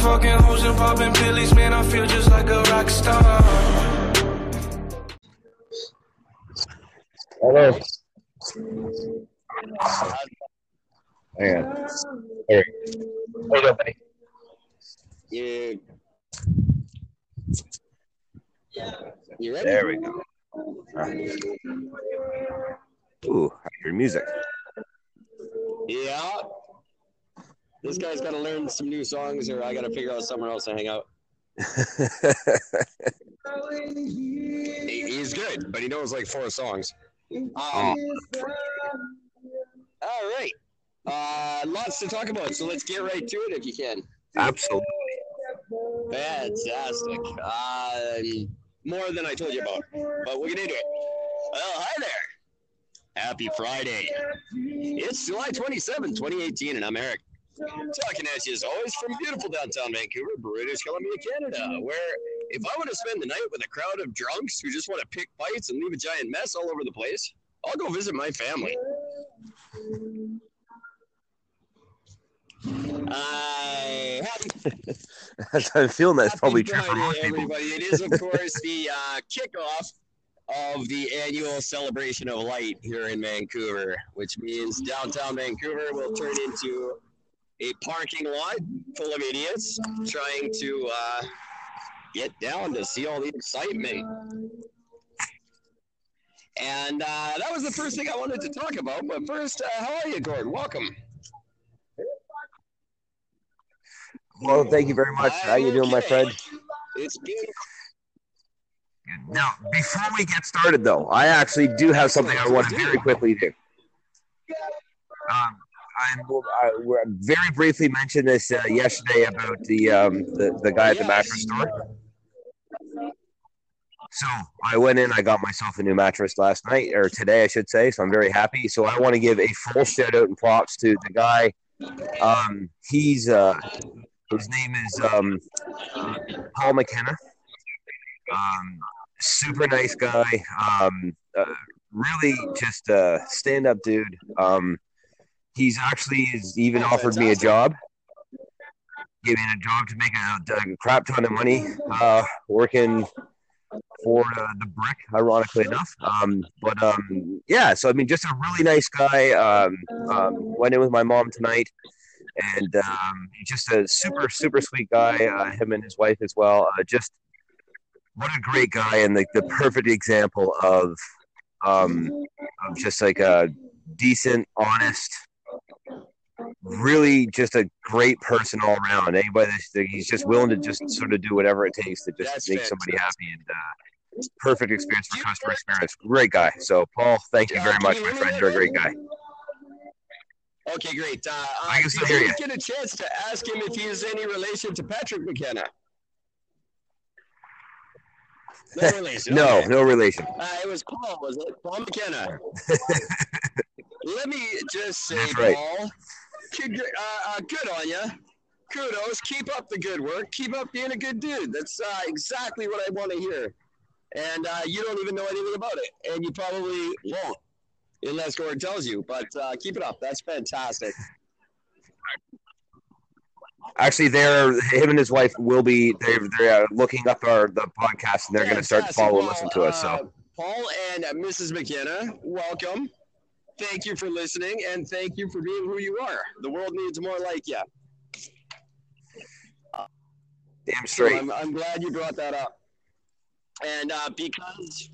fucking hoes and popping pillies, man, I feel just like a rock star. Hello. Hang on. Here. Hold on, buddy. You, you ready? There we go. All right. Ooh, I hear music. Yeah. This guy's got to learn some new songs, or I got to figure out somewhere else to hang out. He- He's good, but he knows like four songs. Um, all right. Uh, lots to talk about, so let's get right to it if you can. Absolutely. Fantastic. Um, more than I told you about, but we'll get into it. Well, hi there. Happy Friday. It's July 27, 2018, and I'm Eric. Talking at you as always from beautiful downtown Vancouver, British Columbia, Canada, where if I want to spend the night with a crowd of drunks who just want to pick fights and leave a giant mess all over the place, I'll go visit my family. I happy I'm feeling that's probably true for most people. everybody. It is, of course, the uh, kickoff of the annual celebration of light here in Vancouver, which means downtown Vancouver will turn into a parking lot full of idiots trying to uh, get down to see all the excitement. And uh, that was the first thing I wanted to talk about. But first, uh, how are you, Gordon? Welcome. Well, thank you very much. How are you doing, my friend? It's been Now, before we get started, though, I actually do have something I want to very quickly do. Um, I we very briefly mentioned this uh, yesterday about the, um, the the guy at the mattress store. So I went in, I got myself a new mattress last night, or today, I should say. So I'm very happy. So I want to give a full shout out and props to the guy. Um, he's uh, his name is um, uh, Paul McKenna. Um, super nice guy. Um, uh, really just a stand up dude. Um, he's actually has even Oh, offered me a job. Me a job to make a, a crap ton of money uh, working for uh, the brick, ironically enough. Um, but um, yeah, so I mean, just a really nice guy. Um, um, went in with my mom tonight, and um, just a super, super sweet guy. Uh, him and his wife as well. Uh, just what a great guy, and like the perfect example of um, of just like a decent, honest, really just a great person all around. Anybody that's he's just willing to just sort of do whatever it takes to just That's make somebody happy and uh, perfect experience for customer experience. Great guy. So Paul, thank you very much, my friend. You're a great guy. Okay, great. Uh, I uh, can still hear you get a chance to ask him if he is any relation to Patrick McKenna? No relation. No, okay. no relation. Uh, it was Paul, was it? Paul McKenna. Let me just say, right. Paul, uh, uh, good on you. Kudos. Keep up the good work. Keep up being a good dude. That's uh, exactly what I want to hear. And uh, you don't even know anything about it, and you probably won't, unless Gordon tells you. But uh, keep it up. That's fantastic. Actually, they're him and his wife will be they're they're looking up our the podcast and they're going to start to follow and listen to us. So uh, Paul and Mrs. McKenna, welcome. Thank you for listening and thank you for being who you are. The world needs more like you. damn So straight. I'm, I'm glad you brought that up. And uh, because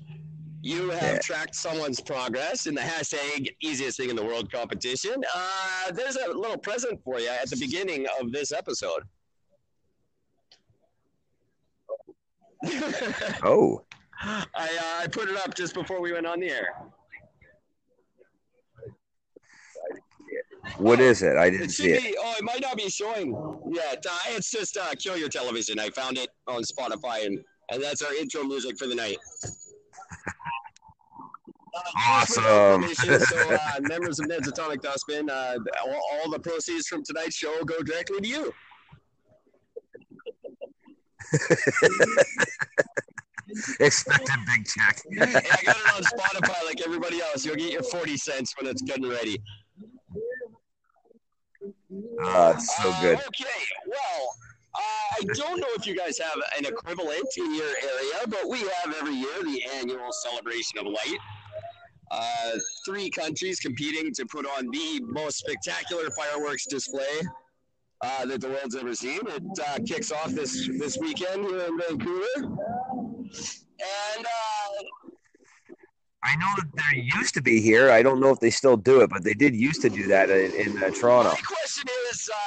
you have Yeah. tracked someone's progress in the hashtag easiest thing in the world competition, uh, there's a little present for you at the beginning of this episode. Oh, I, uh, I put it up just before we went on the air. What is it? I didn't see it. be. Oh, it might not be showing yet. Uh, it's just uh, "Kill Your Television." I found it on Spotify, and and that's our intro music for the night. Uh, Awesome. so, uh, members of Ned's Atomic Dustbin, uh, all, all the proceeds from tonight's show go directly to you. Expected big check. Hey, I got it on Spotify like everybody else. You'll get your forty cents when it's good and ready. Oh, it's so Uh, good. Okay, well, Uh, I don't know if you guys have an equivalent in your area, but we have every year the annual celebration of light. Uh, three countries competing to put on the most spectacular fireworks display uh, that the world's ever seen. It uh, kicks off this this weekend here in Vancouver, and uh, I know that there used to be here. I don't know if they still do it, but they did used to do that in, in uh, Toronto. My question is, uh,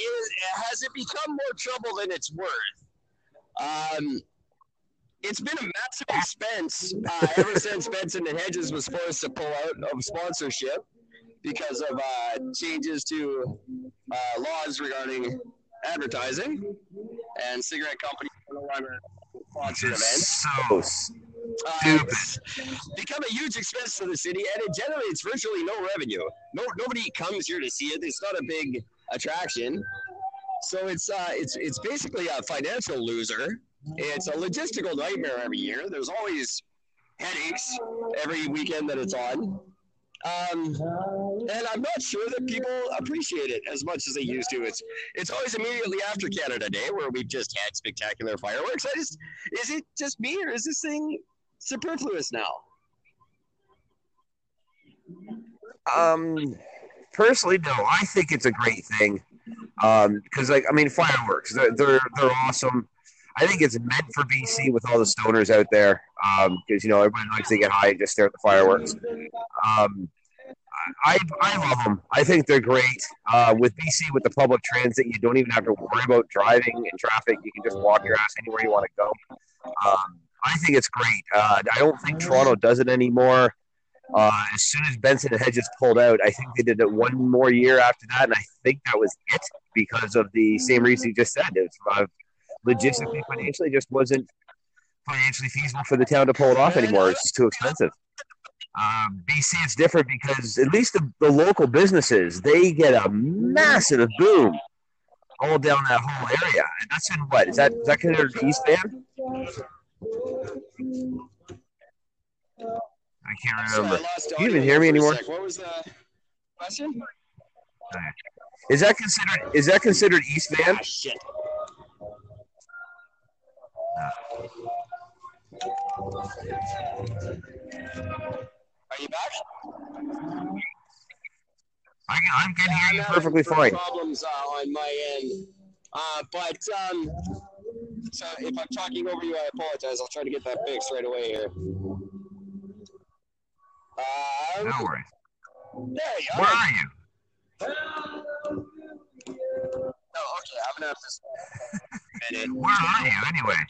is, has it become more trouble than it's worth? Um, it's been a massive expense uh, ever since Benson and Hedges was forced to pull out of sponsorship because of uh, changes to uh, laws regarding advertising and cigarette companies no longer sponsor events. So Uh, become a huge expense to the city, and it generates virtually no revenue. No, nobody comes here to see it. It's not a big attraction, so it's uh, it's it's basically a financial loser. It's a logistical nightmare every year. There's always headaches every weekend that it's on. Um, and I'm not sure that people appreciate it as much as they used to. It's it's always immediately after Canada Day where we've just had spectacular fireworks. I just is it just me or is this thing superfluous now? Um, personally, no. I think it's a great thing. Um, because like I mean, fireworks, they're, they're they're awesome. I think it's meant for BC with all the stoners out there. Um, because you know everybody likes to get high and just stare at the fireworks. Um, I I love them. I think they're great. Uh, with BC with the public transit, you don't even have to worry about driving and traffic. You can just walk your ass anywhere you want to go. Um, I think it's great. Uh, I don't think Toronto does it anymore. Uh, as soon as Benson and Hedges pulled out, I think they did it one more year after that, and I think that was it because of the same reason you just said. It was uh, logistically, financially, just wasn't financially feasible for the town to pull it off anymore. It's just too expensive. Um, BC, it's different because at least the, the local businesses they get a massive boom all down that whole area. And that's in what is that? Is that considered East Van? I can't Sorry, I remember. Do you even audio hear me anymore? What was the question? Is that considered is that considered East Van? Ah, shit. Are you back? I can, I can hear you perfectly fine. Problems uh, on my end, uh, but um, so if I'm talking over you, I apologize. I'll try to get that fixed right away here. Um, No worries. there you Where are. you? Oh, okay. I'm gonna have to. minute. Where are you anyway?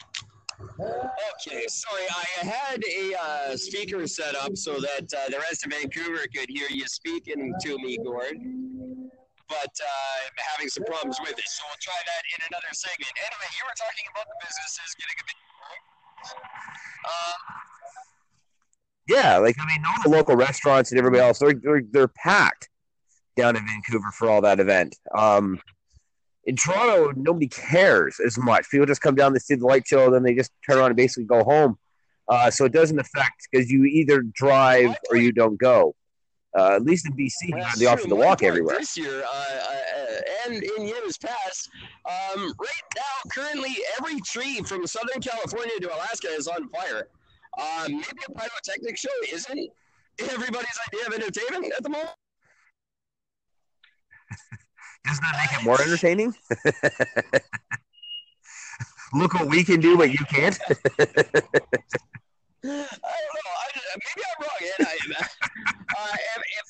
Okay, sorry. I had a uh, speaker set up so that uh, the rest of Vancouver could hear you speaking to me, Gord. But uh, I'm having some problems with it, so we'll try that in another segment. Anyway, you were talking about the businesses getting a bit. Uh, Yeah, like I mean, all the local restaurants and everybody else, they're they're, they're packed down in Vancouver for all that event. Um, in Toronto, nobody cares as much. People just come down to see the light show, then they just turn around and basically go home. Uh, so it doesn't affect because you either drive or you don't go. Uh, at least in BC, you have the option to walk everywhere. This year, uh, uh, and in years past, um, right now, currently, every tree from Southern California to Alaska is on fire. Um, maybe a pyrotechnic show isn't everybody's idea of entertainment at the moment. Doesn't that make it more entertaining? Look what we can do, but you can't. I don't know. I, maybe I'm wrong. And I, uh, if, if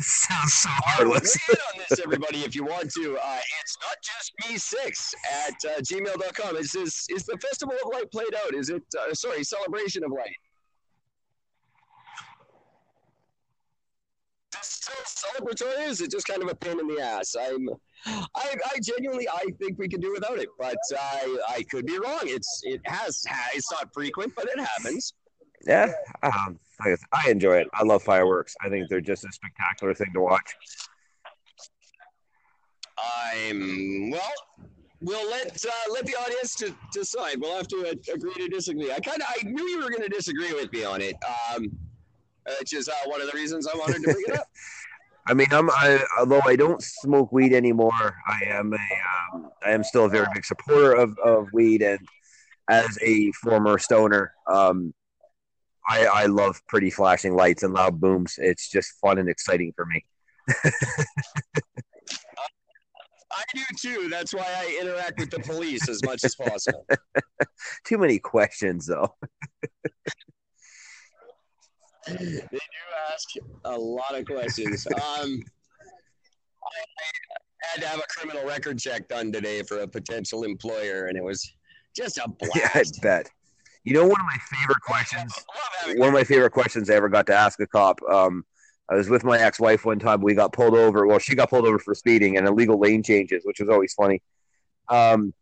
Sounds so heartless. on this, everybody, if you want to. Uh, it's not just me six at uh, gmail.com. Is this is the Festival of Light played out? Is it uh, sorry, Celebration of Light? Is it still celebratory? Is it just kind of a pain in the ass? I'm, I, I genuinely, I think we could do without it, but I, I could be wrong. It's, it has, it's not frequent, but it happens. Yeah, um, I, I enjoy it. I love fireworks. I think they're just a spectacular thing to watch. I'm well. We'll let uh, let the audience to, decide. We'll have to uh, agree to disagree. I kind of I knew you were going to disagree with me on it, um, which is uh, one of the reasons I wanted to bring it up. I mean, I'm I, although I don't smoke weed anymore, I am a um, I am still a very big supporter of, of weed, and as a former stoner, um, I I love pretty flashing lights and loud booms. It's just fun and exciting for me. I do too. That's why I interact with the police as much as possible. Too many questions though. They do ask a lot of questions. Um, I, had to have a criminal record check done today for a potential employer, and it was just a blast. Yeah, I bet. You know, one of my favorite questions. One of my favorite questions I ever got to ask a cop. Um, I was with my ex-wife one time. We got pulled over. Well, she got pulled over for speeding and illegal lane changes, which was always funny. Um,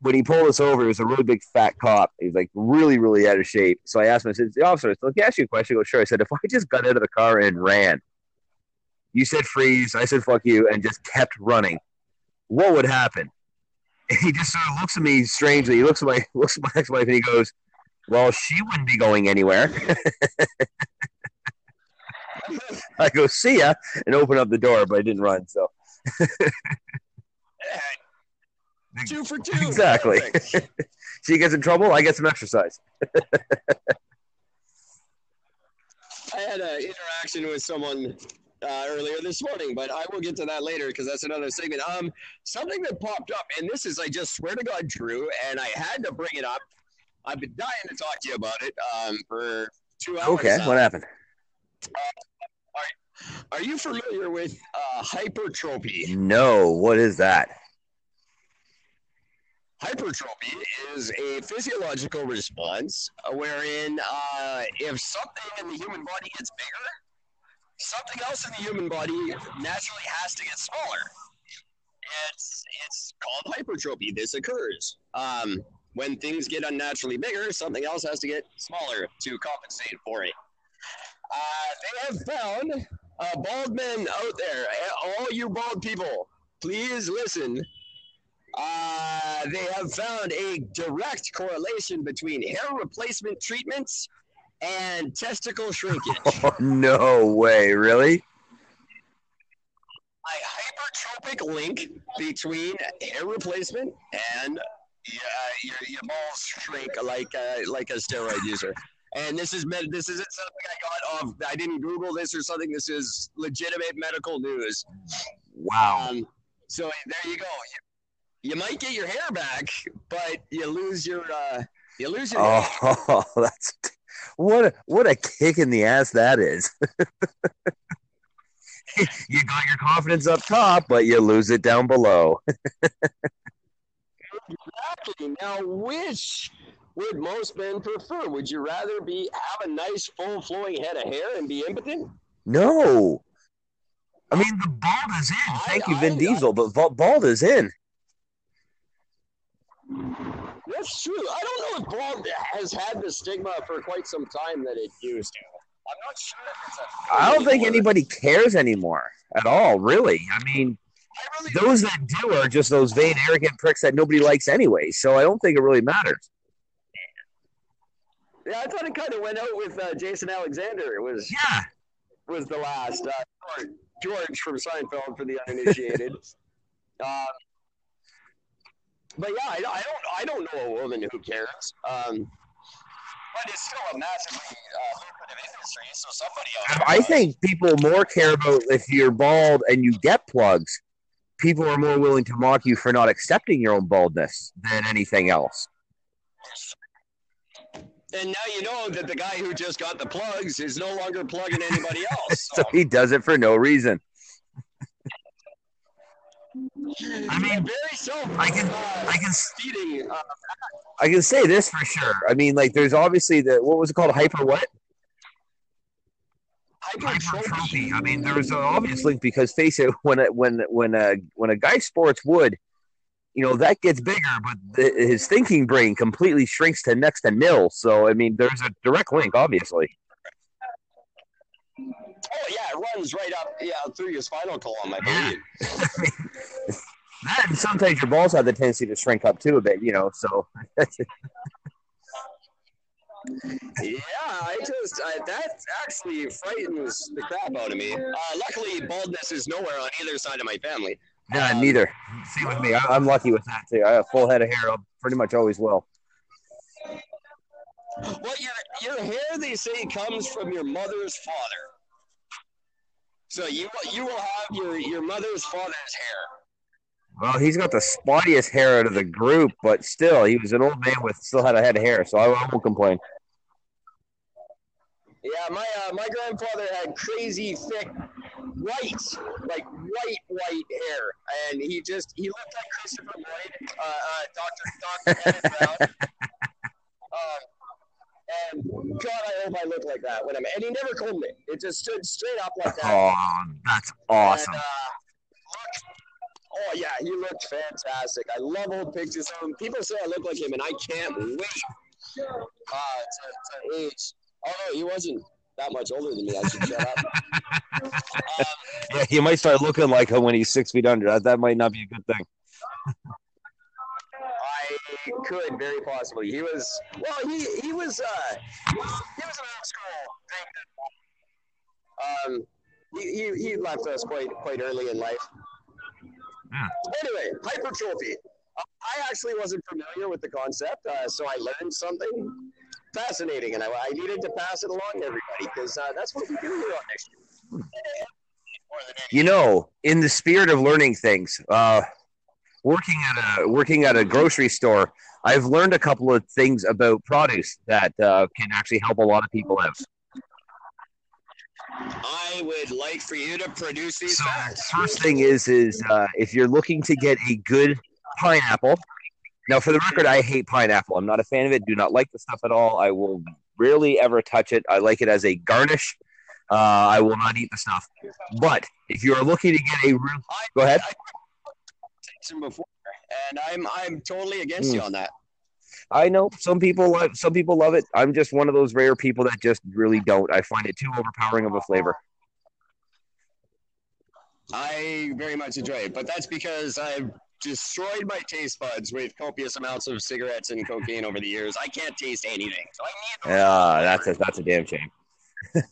when he pulled us over, he was a really big fat cop. He was like really, really out of shape. So I asked him, I said, the officer, let me ask you a question. He goes, sure. I said, if I just got out of the car and ran, you said freeze, I said fuck you, and just kept running, what would happen? And he just sort of looks at me strangely. He looks at my looks at my ex-wife and he goes, Well, she wouldn't be going anywhere. I go, see ya, and open up the door, but I didn't run. So two for two. Exactly. Perfect. she gets in trouble, I get some exercise. I had an interaction with someone uh, earlier this morning, but I will get to that later because that's another segment. Um, something that popped up, and this is, I just swear to God, true, and I had to bring it up. I've been dying to talk to you about it um, for two hours. Okay, now. what happened? Are you familiar with uh, hypertrophy? No, what is that? Hypertrophy is a physiological response wherein uh, if something in the human body gets bigger, something else in the human body naturally has to get smaller. It's it's called hypertrophy. This occurs um, when things get unnaturally bigger. Something else has to get smaller to compensate for it. Uh, they have found uh, bald men out there. All you bald people, please listen. Uh, they have found a direct correlation between hair replacement treatments and testicle shrinkage. Oh, no way, really? a hypertrophic link between hair replacement and yeah, your, your balls shrink like a, like a steroid user. And this is med- this isn't something I got off. I didn't Google this or something. This is legitimate medical news. Wow. Um, so there you go. You, might get your hair back, but you lose your uh, you lose your. hair. Oh, that's what a, what a kick in the ass that is. you got your confidence up top, but you lose it down below. Exactly. Now, which would most men prefer? Would you rather be have a nice full flowing head of hair and be impotent? No. I mean, the bald is in. Thank you, Vin I- I- Diesel, but va- bald is in. That's true. I don't know if bald has had the stigma for quite some time that it used to. I'm not sure if it's a. I don't think anybody cares anymore at all, really. I mean, I really those that do are just those vain, arrogant pricks that nobody likes anyway. So I don't think it really matters. Yeah, I thought it kind of went out with uh, Jason Alexander. It was Yeah. was the last uh, George- George from Seinfeld for the uninitiated. um, but yeah, I, I don't I don't know a woman who cares. Um, but it's still a massively uh, lucrative industry, so somebody else. I think people more care about if you're bald and you get plugs. People are more willing to mock you for not accepting your own baldness than anything else. And now you know that the guy who just got the plugs is no longer plugging anybody else. So So, he does it for no reason. I mean, very self. I can- uh, I can feeding. Uh, I can say this for sure. I mean, like, there's obviously the what was it called? Hyper what? Hypertrophy. I mean, there's an obvious link because face it, when a, when when a when a guy sports wood, you know that gets bigger, but the, his thinking brain completely shrinks to next to nil. So I mean, there's a direct link, obviously. Oh yeah, it runs right up yeah through your spinal column, I Yeah. believe. That and sometimes your balls have the tendency to shrink up too a bit, you know. So Yeah, I just I, that actually frightens the crap out of me. Uh, luckily, baldness is nowhere on either side of my family. Yeah, Um, neither. Same with me. I, I'm lucky with that too. I have full head of hair. I pretty much always will. Well, your your hair they say comes from your mother's father. So you you will have your your mother's father's hair. Well, he's got the spottiest hair out of the group, but still, he was an old man with still had a head of hair, so I, I won't complain. Yeah, my uh, my grandfather had crazy thick white, like white white hair, and he just he looked like Christopher Lloyd, uh, uh, Doctor Doctor Brown. Um, and God, I hope I look like that when I'm. And he never combed it; it just stood straight up like that. Oh, that's awesome. And, uh, oh yeah, he looked fantastic. I love old pictures of him. People say I look like him, and I can't wait uh, to, to age. Although he wasn't that much older than me, I should shut up. Um, Yeah, he might start looking like him when he's six feet under. That, that might not be a good thing. I could very possibly. He was well. He he was uh he was an old school drinker. Um, he, he he left us quite quite early in life. Yeah. Anyway, hypertrophy. Uh, I actually wasn't familiar with the concept, uh, so I learned something fascinating, and I, I needed to pass it along to everybody because uh, that's what we do here on Next Year. More than anything. You know, in the spirit of learning things, uh, working at a working at a grocery store, I've learned a couple of things about produce that uh, can actually help a lot of people out. I would like for you to produce these So facts. first thing is is uh, if you're looking to get a good pineapple. Now, for the record, I hate pineapple. I'm not a fan of it. Do not like the stuff at all. I will rarely ever touch it. I like it as a garnish. Uh, I will not eat the stuff. But if you are looking to get a real, Go ahead. Before, and I'm I'm totally against Hmm. you on that. I know some people love some people love it. I'm just one of those rare people that just really don't. I find it too overpowering of a flavor. I very much enjoy it, but that's because I've destroyed my taste buds with copious amounts of cigarettes and cocaine over the years. I can't taste anything, so I need. Yeah, that's a that's a damn shame.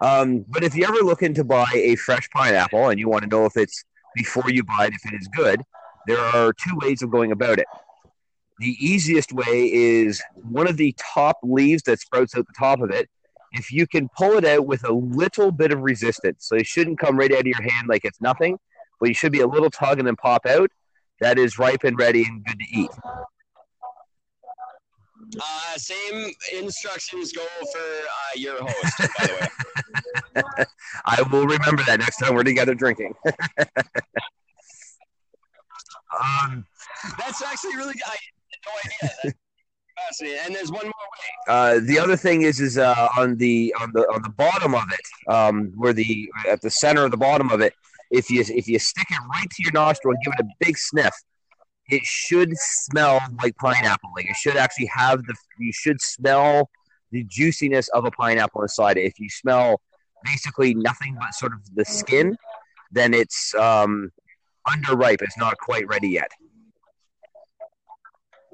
um, but if you're ever looking to buy a fresh pineapple and you want to know if it's before you buy it if it is good, there are two ways of going about it. The easiest way is one of the top leaves that sprouts out the top of it. If you can pull it out with a little bit of resistance, so it shouldn't come right out of your hand like it's nothing, but you should be a little tug and then pop out. That is ripe and ready and good to eat. Uh, same instructions go for uh, your host, by the way. I will remember that next time we're together drinking. um, That's actually really. I had no idea. And there's one more way. uh, the other thing is, is uh, on the on the on the bottom of it, um, where the at the center of the bottom of it, if you if you stick it right to your nostril and give it a big sniff, it should smell like pineapple. Like it should actually have the you should smell the juiciness of a pineapple inside it. If you smell basically nothing but sort of the skin, then it's um, underripe. It's not quite ready yet.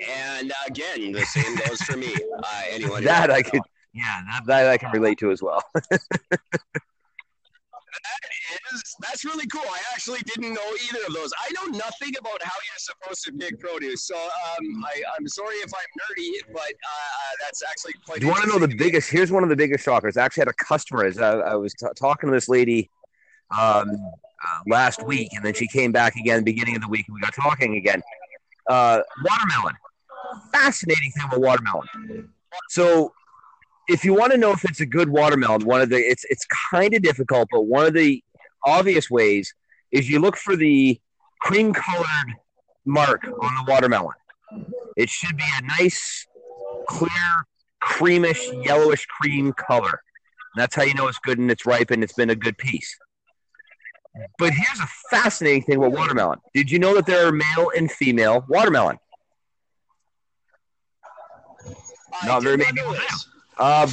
And uh, again, the same goes for me. Uh, anyone That I to could, yeah, that, that I can relate to as well. is that's really cool. I actually didn't know either of those. I know nothing about how you're supposed to pick produce, so um, I, I'm sorry if I'm nerdy, but uh, uh, that's actually quite. Do you want to know the me. biggest? Here's one of the biggest shockers. I actually had a customer. As I, I was t- talking to this lady um, uh, last week, and then she came back again beginning of the week, and we got talking again. Uh, watermelon. Fascinating thing about watermelon. So, if you want to know if it's a good watermelon, one of the it's it's kind of difficult, but one of the obvious ways is you look for the cream colored mark on the watermelon. It should be a nice, clear, creamish, yellowish cream color. That's how you know it's good and it's ripe and it's been a good piece. But here's a fascinating thing about watermelon. Did you know that there are male and female watermelon? I not very many people. Um,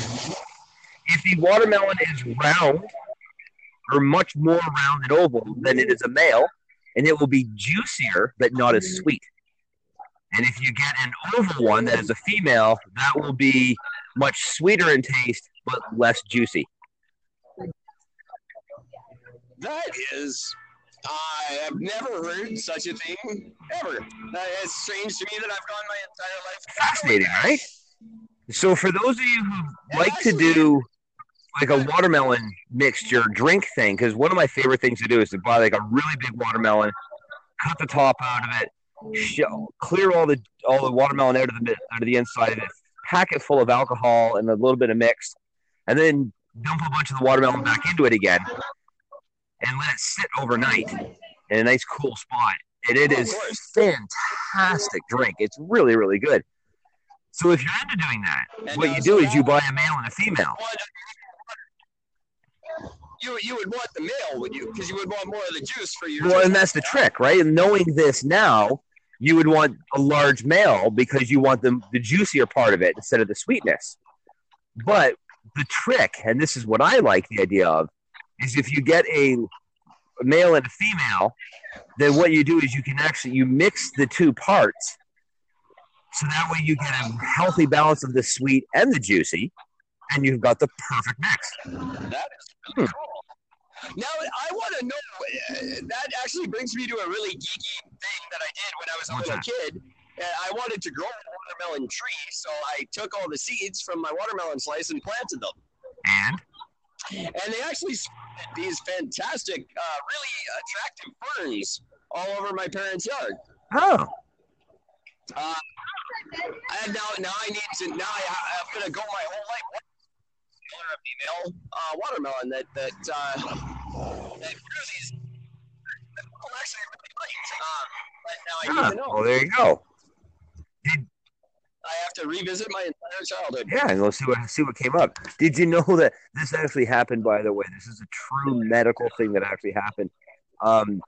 if the watermelon is round or much more round and oval than it is a male, and it will be juicier but not as sweet. And if you get an oval one that is a female, that will be much sweeter in taste, but less juicy. That is, I have never heard such a thing ever. Uh, it's strange to me that I've gone my entire life. Fascinating, right? So, for those of you who like to do like a watermelon mixture drink thing, because one of my favorite things to do is to buy like a really big watermelon, cut the top out of it, sh- clear all the all the watermelon out of the out of the inside of it, pack it full of alcohol and a little bit of mix, and then dump a bunch of the watermelon back into it again, and let it sit overnight in a nice cool spot. And it is fantastic drink. It's really really good. So if you're into doing that, what you uh, do is you buy a male and a female. You, you would want the male, would you? Because you would want more of the juice for your. Well, and that's the trick, right? And knowing this now, you would want a large male because you want the, the juicier part of it instead of the sweetness. But the trick, and this is what I like the idea of, is if you get a male and a female, then what you do is you can actually you mix the two parts, so that way you get a healthy balance of the sweet and the juicy, and you've got the perfect mix. That is really cool. Now I want to know. Uh, that actually brings me to a really geeky thing that I did when I was a What's little that? kid. Uh, I wanted to grow a watermelon tree, so I took all the seeds from my watermelon slice and planted them. And And they actually these fantastic, uh, really attractive ferns all over my parents' yard. oh, And now, now I need to. Now I, I'm gonna go my whole life. What color of female uh, watermelon that that uh, that grew these? Well, actually, really. Um, but now I need to know. well there you go. I have to revisit my entire childhood. Yeah, and let's see what see what came up. Did you know that this actually happened? By the way, this is a true medical thing that actually happened. Um,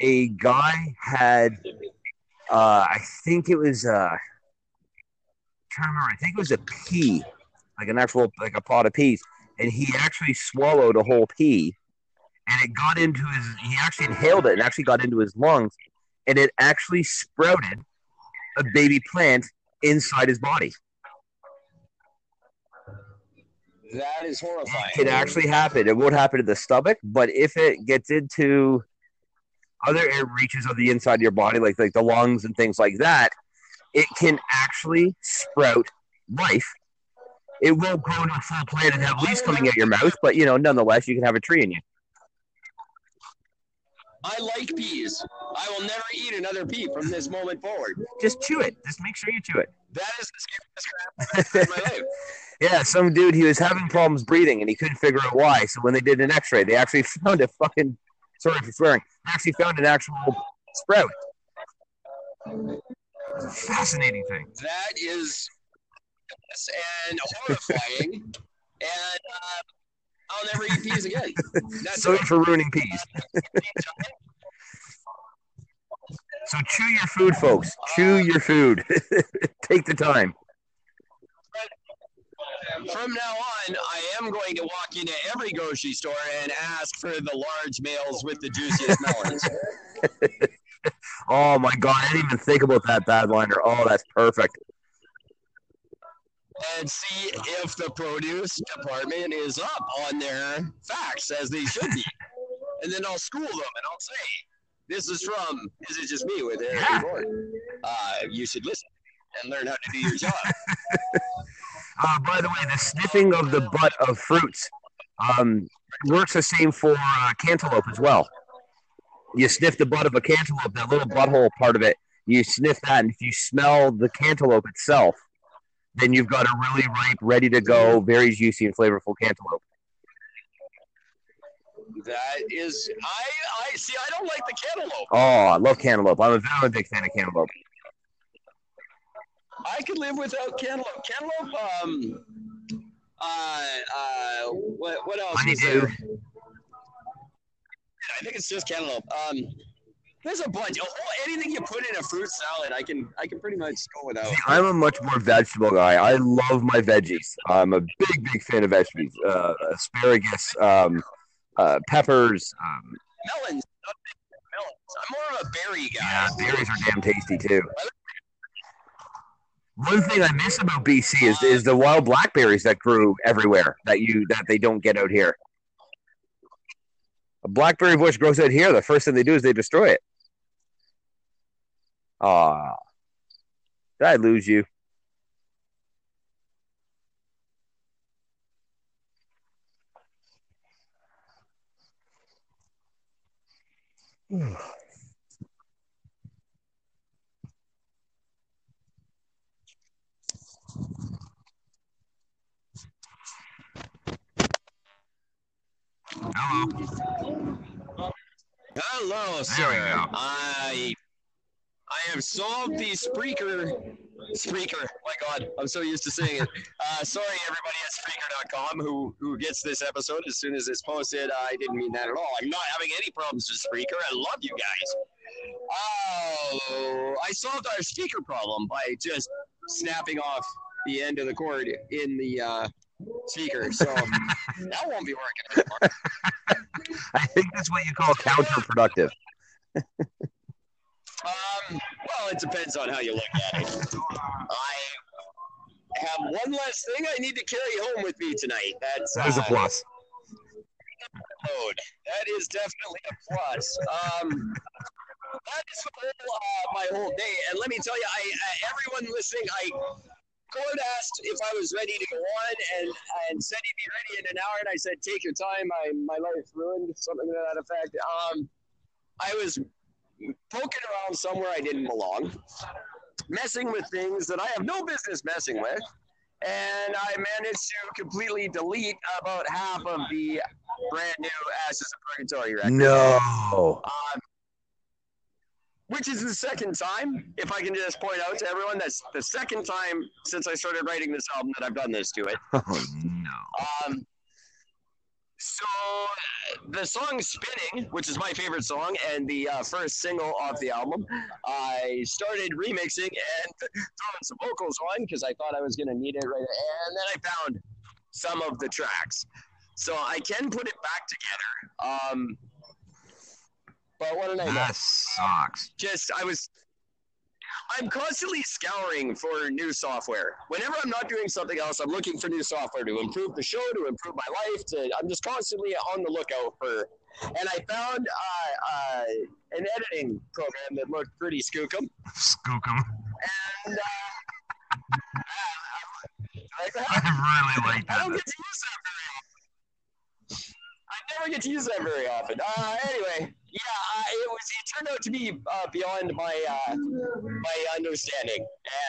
a guy had, uh, I think it was, uh, trying to remember. I think it was a pea, like an actual like a pot of peas, and he actually swallowed a whole pea, and it got into his. He actually inhaled it and actually got into his lungs, and it actually sprouted a baby plant inside his body. That is horrifying. It can actually happen. It won't happen to the stomach, but if it gets into other air reaches of the inside of your body, like like the lungs and things like that, it can actually sprout life. It won't grow into a full plant and have leaves coming out your mouth, but you know, nonetheless, you can have a tree in you. I like peas. I will never eat another pea from this moment forward. Just chew it. Just make sure you chew it. That is the scariest crap I've ever heard in my life. Yeah, some dude he was having problems breathing and he couldn't figure out why. So when they did an X-ray, they actually found a fucking sorry for swearing. They actually found an actual sprout. Fascinating thing. That is and horrifying. and uh, I'll never eat peas again. That's Sorry for ruining peas. So chew your food, folks. Chew uh, your food. Take the time. From now on, I am going to walk into every grocery store and ask for the large males with the juiciest melons. Oh my god, I didn't even think about that bad liner. Oh, that's perfect. And see if the produce department is up on their facts as they should be. And then I'll school them and I'll say, this is from, is it just me with Eric Yeah. Uh, you should listen and learn how to do your job. Uh, by the way, the sniffing of the butt of fruits um, works the same for uh, cantaloupe as well. You sniff the butt of a cantaloupe, that little butthole part of it. You sniff that, and if you smell the cantaloupe itself, then you've got a really ripe, ready to go, very juicy and flavorful cantaloupe. that is, I, I see, I don't like the cantaloupe. Oh, I love cantaloupe. I'm a, I'm a big fan of cantaloupe. I could live without cantaloupe. Cantaloupe, um, uh, uh, what, what else Honeydew. I think it's just cantaloupe. Um, there's a bunch. Oh, anything you put in a fruit salad, I can I can pretty much go without. See, I'm a much more vegetable guy. I love my veggies. I'm a big, big fan of veggies. Uh, asparagus, um, uh, peppers. Um, Melons, melons. I'm more of a berry guy. yeah, berries are damn tasty too. One thing I miss about BC is is the wild blackberries that grew everywhere that you that they don't get out here. A blackberry bush grows out here. The first thing they do is they destroy it. Ah, did I lose you? Hello. Hello, There sir. we go. I I have solved the Spreaker. Spreaker. My God, I'm so used to saying it. Uh, sorry, everybody at Spreaker.com who who gets this episode as soon as it's posted. I didn't mean that at all. I'm not having any problems with Spreaker. I love you guys. Oh, I solved our speaker problem by just snapping off the end of the cord in the uh, speaker. So that won't be working anymore. I think that's what you call counterproductive. Um, well, it depends on how you look at it. I have one last thing I need to carry home with me tonight. That's There's a uh, plus. That is definitely a plus. Um, that is whole, uh, my whole day. And let me tell you, I uh, everyone listening, I Gord asked if I was ready to go on, and and said he'd be ready in an hour. And I said, "Take your time. I my life ruined." Something to that effect. Um, I was poking around somewhere I didn't belong, messing with things that I have no business messing with. And I managed to completely delete about half of the brand new Ashes of Purgatory record. No. Um, which is the second time, if I can just point out to everyone, that's the second time since I started writing this album that I've done this to it. Oh no. Um, so uh, the song "Spinning," which is my favorite song and the uh, first single off the album, I started remixing and throwing some vocals on because I thought I was going to need it right, and then I found some of the tracks, so I can put it back together. Um, but what did I? That sucks. just I was I'm constantly scouring for new software. Whenever I'm not doing something else, I'm looking for new software to improve the show, to improve my life. To I'm just constantly on the lookout for. And I found uh, uh, an editing program that looked pretty skookum. Skookum. And uh. I really like that. I don't get to use that very often. I never get to use that very often. Uh, anyway, yeah, uh, it was. It turned out to be uh, beyond my uh, my understanding,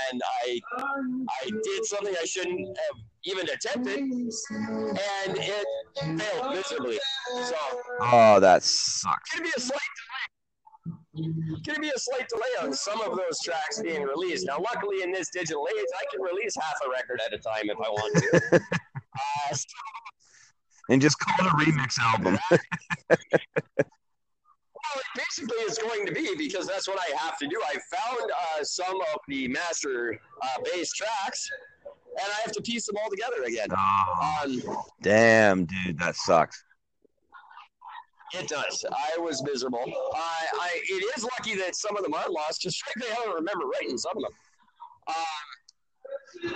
and I I did something I shouldn't have even attempted, and it failed miserably. So Oh, that sucks. gonna be a slight delay. Gonna be a slight delay on some of those tracks being released. Now, luckily, in this digital age, I can release half a record at a time if I want to. uh, so And just call it a remix album. Well, it basically is going to be because that's what I have to do. I found uh, some of the master uh, bass tracks, and I have to piece them all together again. Oh, Um, damn, dude, that sucks. it does. I was miserable. I, I, it is lucky that some of them are lost. Just frankly, I don't remember writing some of them. Um,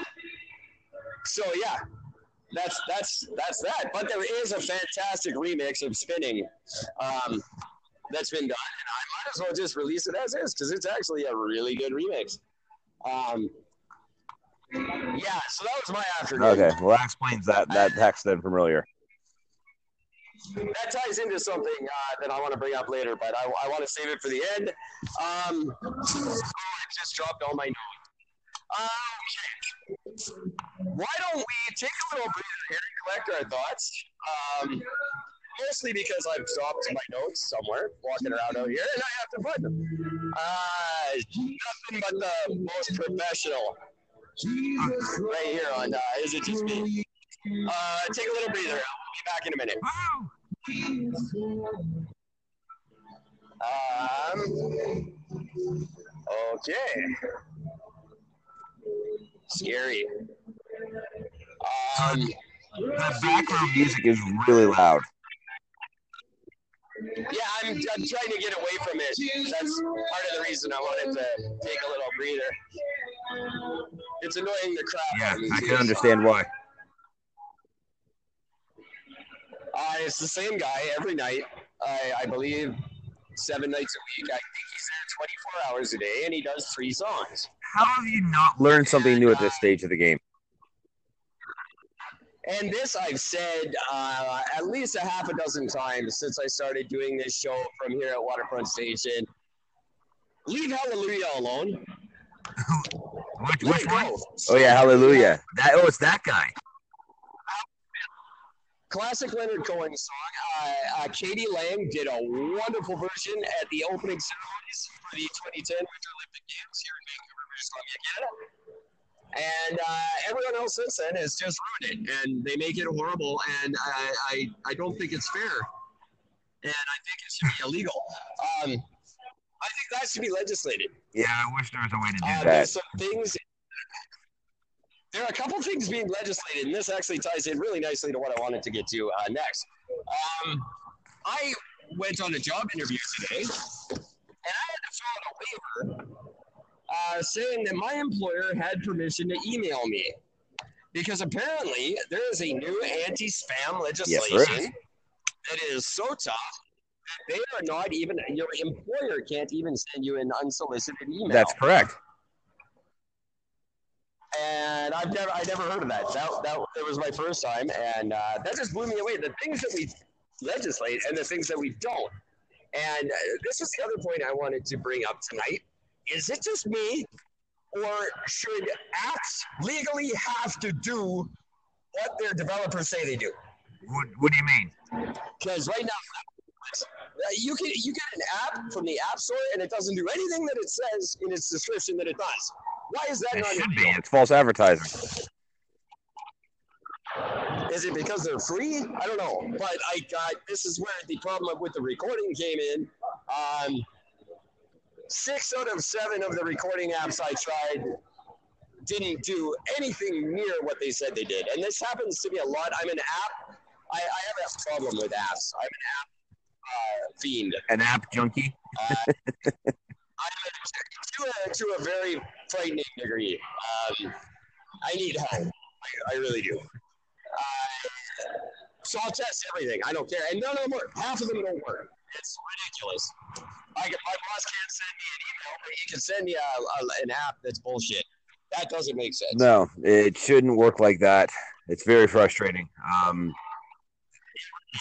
so yeah, that's that's that's that. But there is a fantastic remix of "Spinning." Um, that's been done, and I might as well just release it as is because it's actually a really good remix. Um, yeah, so that was my afternoon. Okay, well that explains that that text then from earlier. That ties into something uh, that I want to bring up later, but I, I want to save it for the end. Um, oh, I just dropped all my notes. Okay. Why don't we take a little breather here and collect our thoughts? Um, mostly because I've dropped my notes somewhere, walking around out here, and I have to find them. Uh, nothing but the most professional right here on uh, Is It Just Me? Uh, take a little breather. I'll be back in a minute. Um, okay. Scary. Um, The background music is really loud. yeah, I'm, I'm trying to get away from it. That's part of the reason I wanted to take a little breather. It's annoying the crap. Yeah, out of me, I can understand why. Uh, it's the same guy every night. I, I believe seven nights a week. I think he's there 24 hours a day, and he does three songs. How have you not learned something new at this stage of the game? And this I've said uh, at least a half a dozen times since I started doing this show from here at Waterfront Station. Leave Hallelujah alone. Which, which one? Oh yeah, hallelujah. That oh, it's that guy. Classic Leonard Cohen song. Uh, uh, k.d. lang did a wonderful version at the opening ceremonies for the 2010 Winter Olympic Games here in Vancouver, British Columbia, Canada. And uh, everyone else since then has just ruined it, and they make it horrible. And I, I, I don't think it's fair, and I think it should be illegal. Um, I think that should be legislated. Yeah, I wish there was a way to do Uh, that. there's some things. There are a couple things being legislated, and this actually ties in really nicely to what I wanted to get to uh, next. Um, I went on a job interview today, and I had to fill out a waiver uh, saying that my employer had permission to email me. Because apparently there is a new anti-spam legislation is. that is so tough that they are not even your employer can't even send you an unsolicited email That's correct. And I've never I never heard of that. That that it was my first time, and uh, that just blew me away. The things that we legislate and the things that we don't. And uh, this is the other point I wanted to bring up tonight. Is it just me, or should apps legally have to do what their developers say they do? What, what do you mean? Because right now, you can you get an app from the App Store and it doesn't do anything that it says in its description that it does. Why is that It not should be. It's false advertising. Is it because they're free? I don't know. But I got this is where the problem with the recording came in. Um, six out of seven of the recording apps I tried didn't do anything near what they said they did. And this happens to me a lot. I'm an app. I, I have a problem with apps. I'm an app uh, fiend. An app junkie. Uh, to, a, to a very frightening degree. Um, I need help. I, I really do. Uh, so I'll test everything. I don't care. And none of them work. Half of them don't work. It's ridiculous. I my boss can't send me an email, but he can send me a, a, an app that's bullshit. That doesn't make sense. No, it shouldn't work like that. It's very frustrating. Um,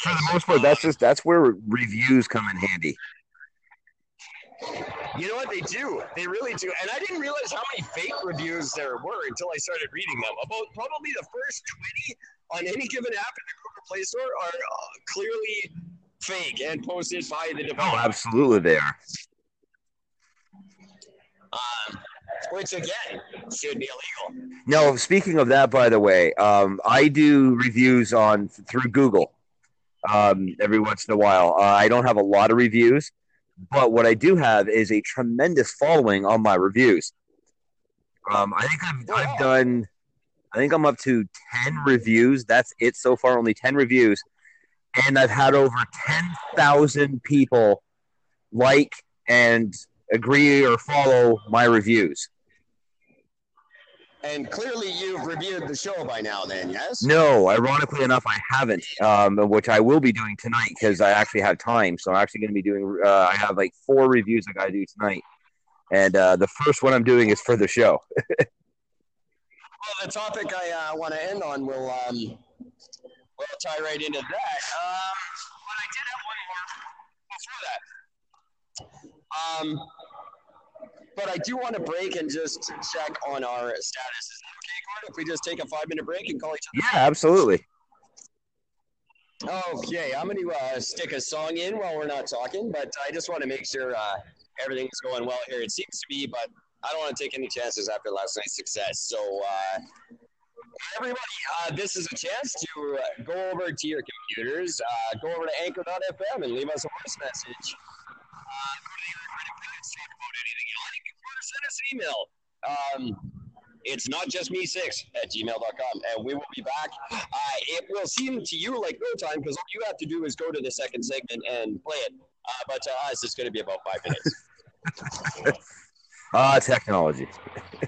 for the most part, that's just that's where reviews come in handy. You know what they do? They really do. And I didn't realize how many fake reviews there were until I started reading them. About probably the first 20 on any given app in the Google Play Store are uh, clearly fake and posted by the Oh, developer. absolutely, they are. Um, which again should be illegal. No, speaking of that, by the way, um, I do reviews on through Google um, every once in a while. Uh, I don't have a lot of reviews, but what I do have is a tremendous following on my reviews. Um, I think I've, I've done, I think I'm up to 10 reviews. That's it so far, only 10 reviews. And I've had over 10,000 people like and agree or follow my reviews. And clearly you've reviewed the show by now, then, yes? No, ironically enough, I haven't, um, which I will be doing tonight because I actually have time. So I'm actually going to be doing. Uh, I have like four reviews I got to do tonight, and uh, the first one I'm doing is for the show. Well, the topic I uh, want to end on will um, will tie right into that. Um, but I did have one more before that. Um, but I do want to break and just check on our status. Is that okay, Gordon? If we just take a five minute break and call each other? Yeah, absolutely. Okay, I'm going to uh, stick a song in while we're not talking, but I just want to make sure uh, everything's going well here. It seems to be, but I don't want to take any chances after last night's success. So, uh, everybody, uh, this is a chance to uh, go over to your computers, uh, go over to anchor.fm and leave us a voice message. Uh, go to the recording page, talk about anything you like, or send us an email. Um, it's not just me six at gmail.com, and we will be back. Uh, it will seem to you like no time because all you have to do is go to the second segment and play it. Uh, but to us, it's going to be about five minutes. Ah, technology.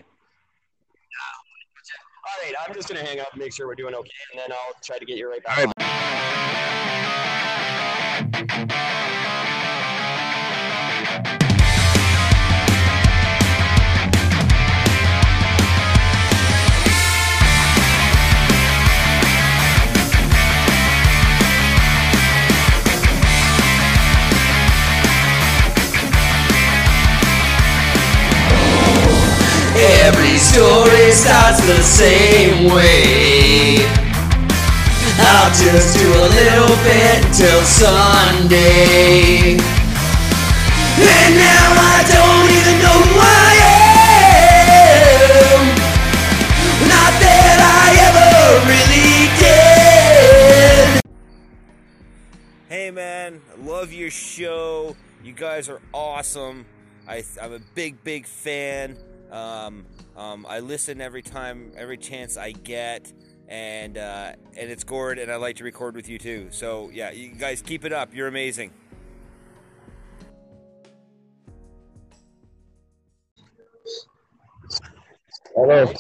All right, I'm just gonna hang up, and make sure we're doing okay, and then I'll try to get you right back. All right. Story starts the same way. I'll just do a little bit till Sunday. And now I don't even know who I am. Not that I ever really did. Hey man, love your show. You guys are awesome. I, I'm a big, big fan. Um, um, I listen every time, every chance I get, and uh, and it's Gord, and I like to record with you too. So yeah, you guys keep it up. You're amazing. Hello.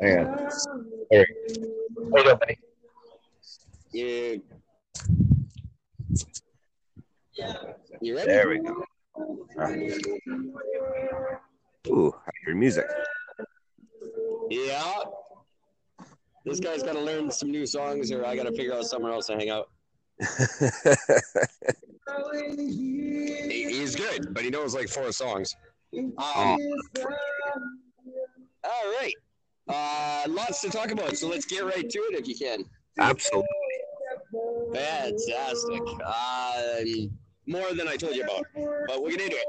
Hang on. There you go, buddy. You, you ready? There we go. Right. Ooh, I hear music. Yeah. This guy's got to learn some new songs, or I got to figure out somewhere else to hang out. He- He's good, but he knows like four songs. Um, all right. Uh, lots to talk about, so let's get right to it if you can. Absolutely. Fantastic. Um, more than I told you about, but we're gonna do it.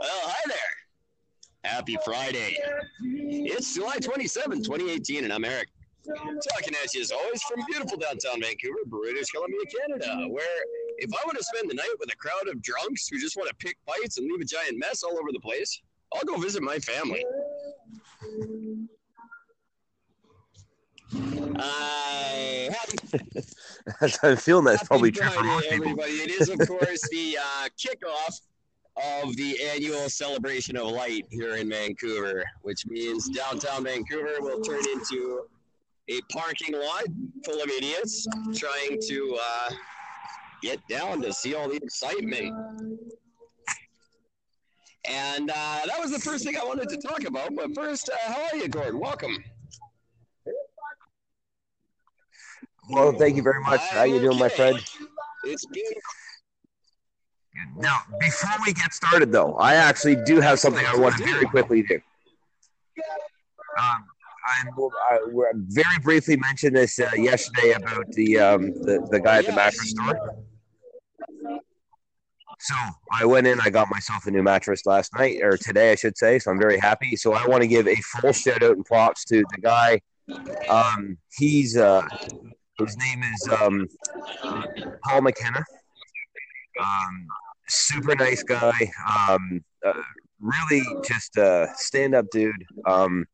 Well, hi there. Happy Friday. It's July 27, 2018, and I'm Eric. Talking at you as always from beautiful downtown Vancouver, British Columbia, Canada, where if I want to spend the night with a crowd of drunks who just want to pick fights and leave a giant mess all over the place, I'll go visit my family. I happy I'm feeling that's Happy probably true for most people. everybody. It is, of course, the uh, kickoff of the annual celebration of light here in Vancouver, which means downtown Vancouver will turn into a parking lot full of idiots trying to uh, get down to see all the excitement. And uh, that was the first thing I wanted to talk about. But first, uh, how are you, Gordon? Welcome. Well, thank you very much. How you doing, my friend? It's been Now, before we get started, though, I actually do have something I want to very quickly do. Um, I'm, I very briefly mentioned this uh, yesterday about the, um, the the guy at the mattress store. So I went in, I got myself a new mattress last night or today, I should say. So I'm very happy. So I want to give a full shout out and props to the guy. Um, he's uh, his name is um, Paul McKenna. Um, super nice guy. Um, uh, really just a stand up dude. Um,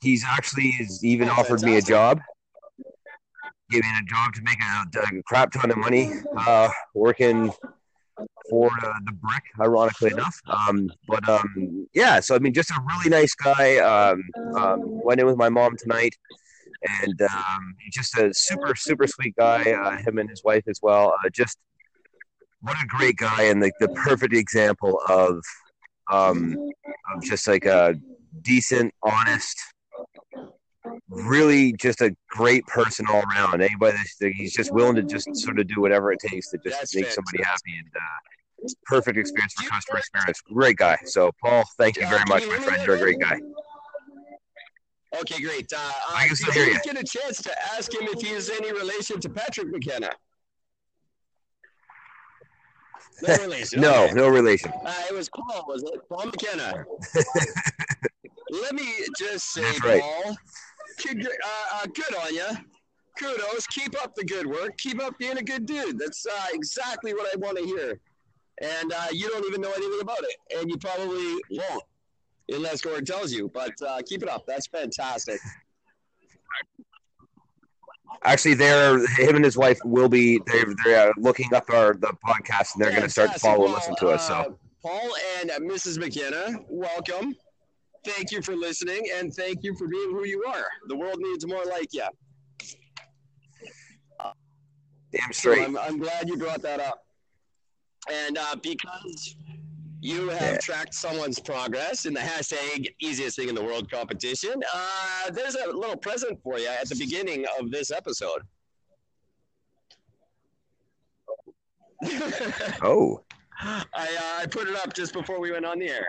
he's actually has even offered me a job. Gave me a job to make a, a crap ton of money uh, working for uh, the brick, ironically enough. Um, but um, yeah, so I mean, just a really nice guy. Um, um, went in with my mom tonight, and um, he's just a super, super sweet guy. Uh, him and his wife as well. Uh, just what a great guy, and like the perfect example of um, of just like a decent, honest. Really, just a great person all around. Anybody that's he's just willing to just sort of do whatever it takes to just That's make somebody happy and uh, perfect experience for customer experience. Great guy. So, Paul, thank you very much, my friend. You're a great guy. Okay, great. Uh, uh, I can still did hear you get a chance to ask him if he is any relation to Patrick McKenna? No relation. No, okay. no relation. Uh, it was Paul, was it? Paul McKenna. Let me just say, That's right. Paul, congr- uh, uh, good on you. Kudos. Keep up the good work. Keep up being a good dude. That's uh, exactly what I want to hear. And uh, you don't even know anything about it, and you probably won't, unless Gordon tells you. But uh, keep it up. That's fantastic. Actually, they're him and his wife will be they're they're uh, looking up our the podcast and they're going to start to follow and listen to us. uh, So Paul and uh, Mrs. McKenna, welcome. thank you for listening, and thank you for being who you are. The world needs more like you. Damn So straight. I'm, I'm glad you brought that up. And uh, because you have Yeah. tracked someone's progress in the hashtag easiest thing in the world competition, uh, there's a little present for you at the beginning of this episode. Oh, I, uh, I put it up just before we went on the air.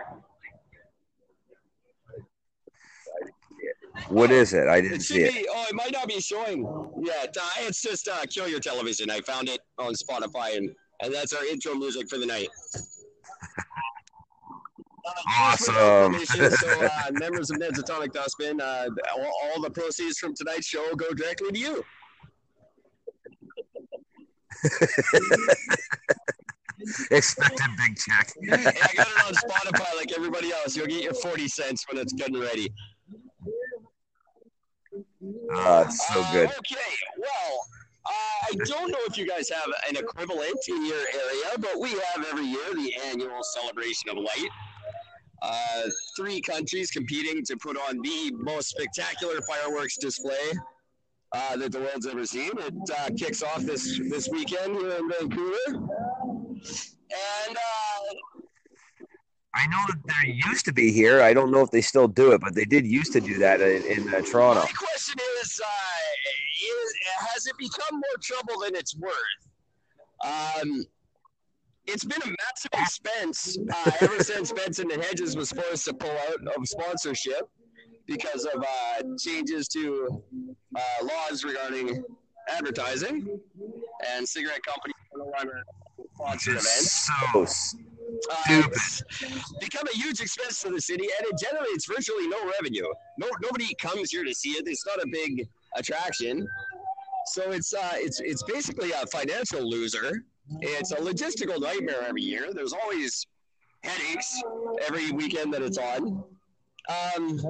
what is it? I didn't should see it. be. Oh, it might not be showing yet. Uh, it's just uh, "Kill Your Television." I found it on Spotify, and and that's our intro music for the night. Uh, just for your Awesome. so, uh, members of Ned's Atomic Dustbin, uh, all, all the proceeds from tonight's show go directly to you. Expected big check. I got it on Spotify like everybody else. You'll get your 40 cents when it's good and ready. Oh, it's so Uh, good. Okay, well, uh, I don't know if you guys have an equivalent in your area, but we have every year the annual celebration of light. Uh, three countries competing to put on the most spectacular fireworks display uh, that the world's ever seen. It uh, kicks off this this weekend here in Vancouver, and uh, I know that there used to be here. I don't know if they still do it, but they did used to do that in, in uh, Toronto. My question is, uh, is, has it become more trouble than it's worth? Um, it's been a massive expense uh, ever since Benson and Hedges was forced to pull out of sponsorship because of uh, changes to uh, laws regarding advertising and cigarette companies no longer sponsor events. So Uh, become a huge expense to the city, and it generates virtually no revenue. No, nobody comes here to see it. It's not a big attraction, so it's uh, it's it's basically a financial loser. It's a logistical nightmare every year. There's always headaches every weekend that it's on. Um,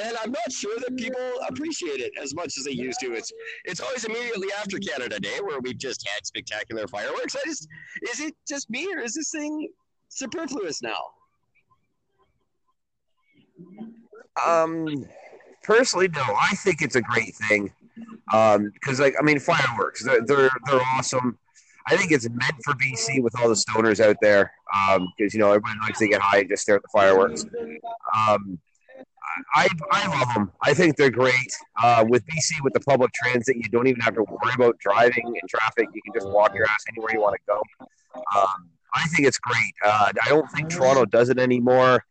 and I'm not sure that people appreciate it as much as they used to. It's it's always immediately after Canada Day where we've just had spectacular fireworks. I just is it just me or is this thing superfluous now? Um, personally, no. I think it's a great thing. Um, because like I mean, fireworks, they're, they're they're awesome. I think it's meant for BC with all the stoners out there. Um, because you know everybody likes to get high and just stare at the fireworks. Um, I I love them. I think they're great. Uh, with BC with the public transit, you don't even have to worry about driving and traffic. You can just walk your ass anywhere you want to go. Um, I think it's great. Uh, I don't think Toronto does it anymore.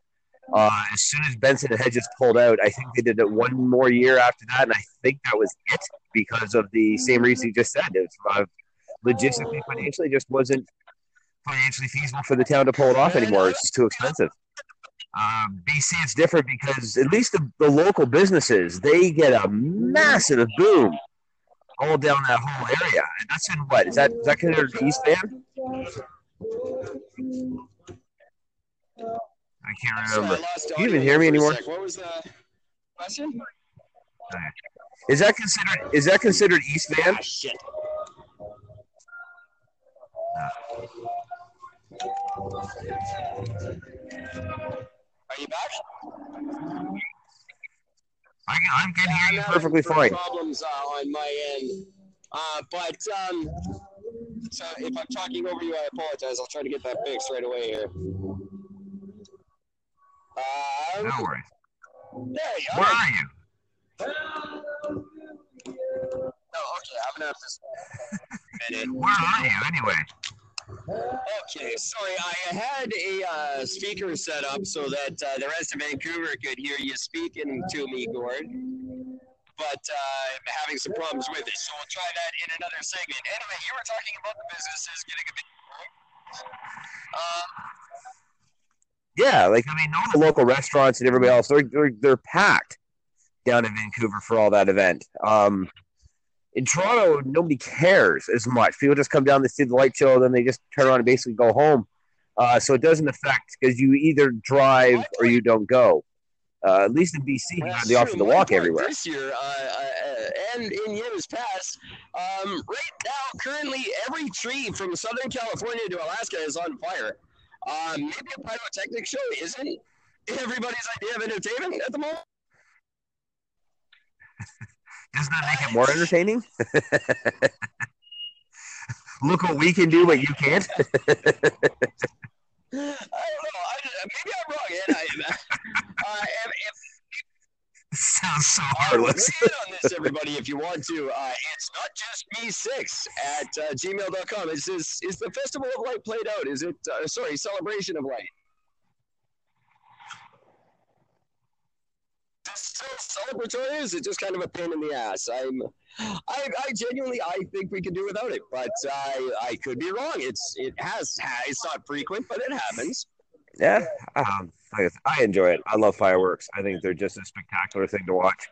Uh, as soon as Benson and Hedges pulled out, I think they did it one more year after that, and I think that was it because of the same reason you just said. It was, uh, logistically, financially, just wasn't financially feasible for the town to pull it off anymore. It's just too expensive. Um, BC is different because at least the, the local businesses they get a massive boom all down that whole area. And that's in what is that? Is that considered East Van? I can't Sorry, I remember. you even audio hear me anymore? sec. What was the question? Is that considered is that considered East Van? Ah, shit. Are you back? I can, I can hear I'm you having perfectly fine. Problems uh, on my end, uh, but um, so if I'm talking over you, I apologize. I'll try to get that fixed right away here. Um, No worries. there you. Where are you? Oh, okay. I'm gonna have to. stop a minute. Where are you anyway? Okay, sorry. I had a uh, speaker set up so that uh, the rest of Vancouver could hear you speaking to me, Gord. But uh, I'm having some problems with it, so we'll try that in another segment. Anyway, you were talking about the businesses getting a bit. Um, Yeah, like I mean, all the local restaurants and everybody else, they're they're, they're packed down in Vancouver for all that event. Um, in Toronto, nobody cares as much. People just come down to see the light show, then they just turn around and basically go home. Uh, so it doesn't affect because you either drive or you don't go. Uh, at least in BC, you have the option to walk everywhere. This year, uh, uh, and in years past, um, right now, currently, every tree from Southern California to Alaska is on fire. Um, maybe a pyrotechnic show isn't everybody's idea of entertainment at the moment. Doesn't that make it more entertaining? Look what we can do, but you can't. I don't know. I, maybe I'm wrong. And I, uh, if, if Sounds so Uh, heartless. weigh in on this, everybody, if you want to. Uh, it's not just me six at uh, gmail.com. Is this is the Festival of Light played out? Is it uh, sorry, Celebration of Light? Is still celebratory? Is it just kind of a pain in the ass? I'm, I, I genuinely, I think we could do without it, but I, I could be wrong. It's, it has, it's not frequent, but it happens. Yeah, um, I, I enjoy it. I love fireworks. I think they're just a spectacular thing to watch.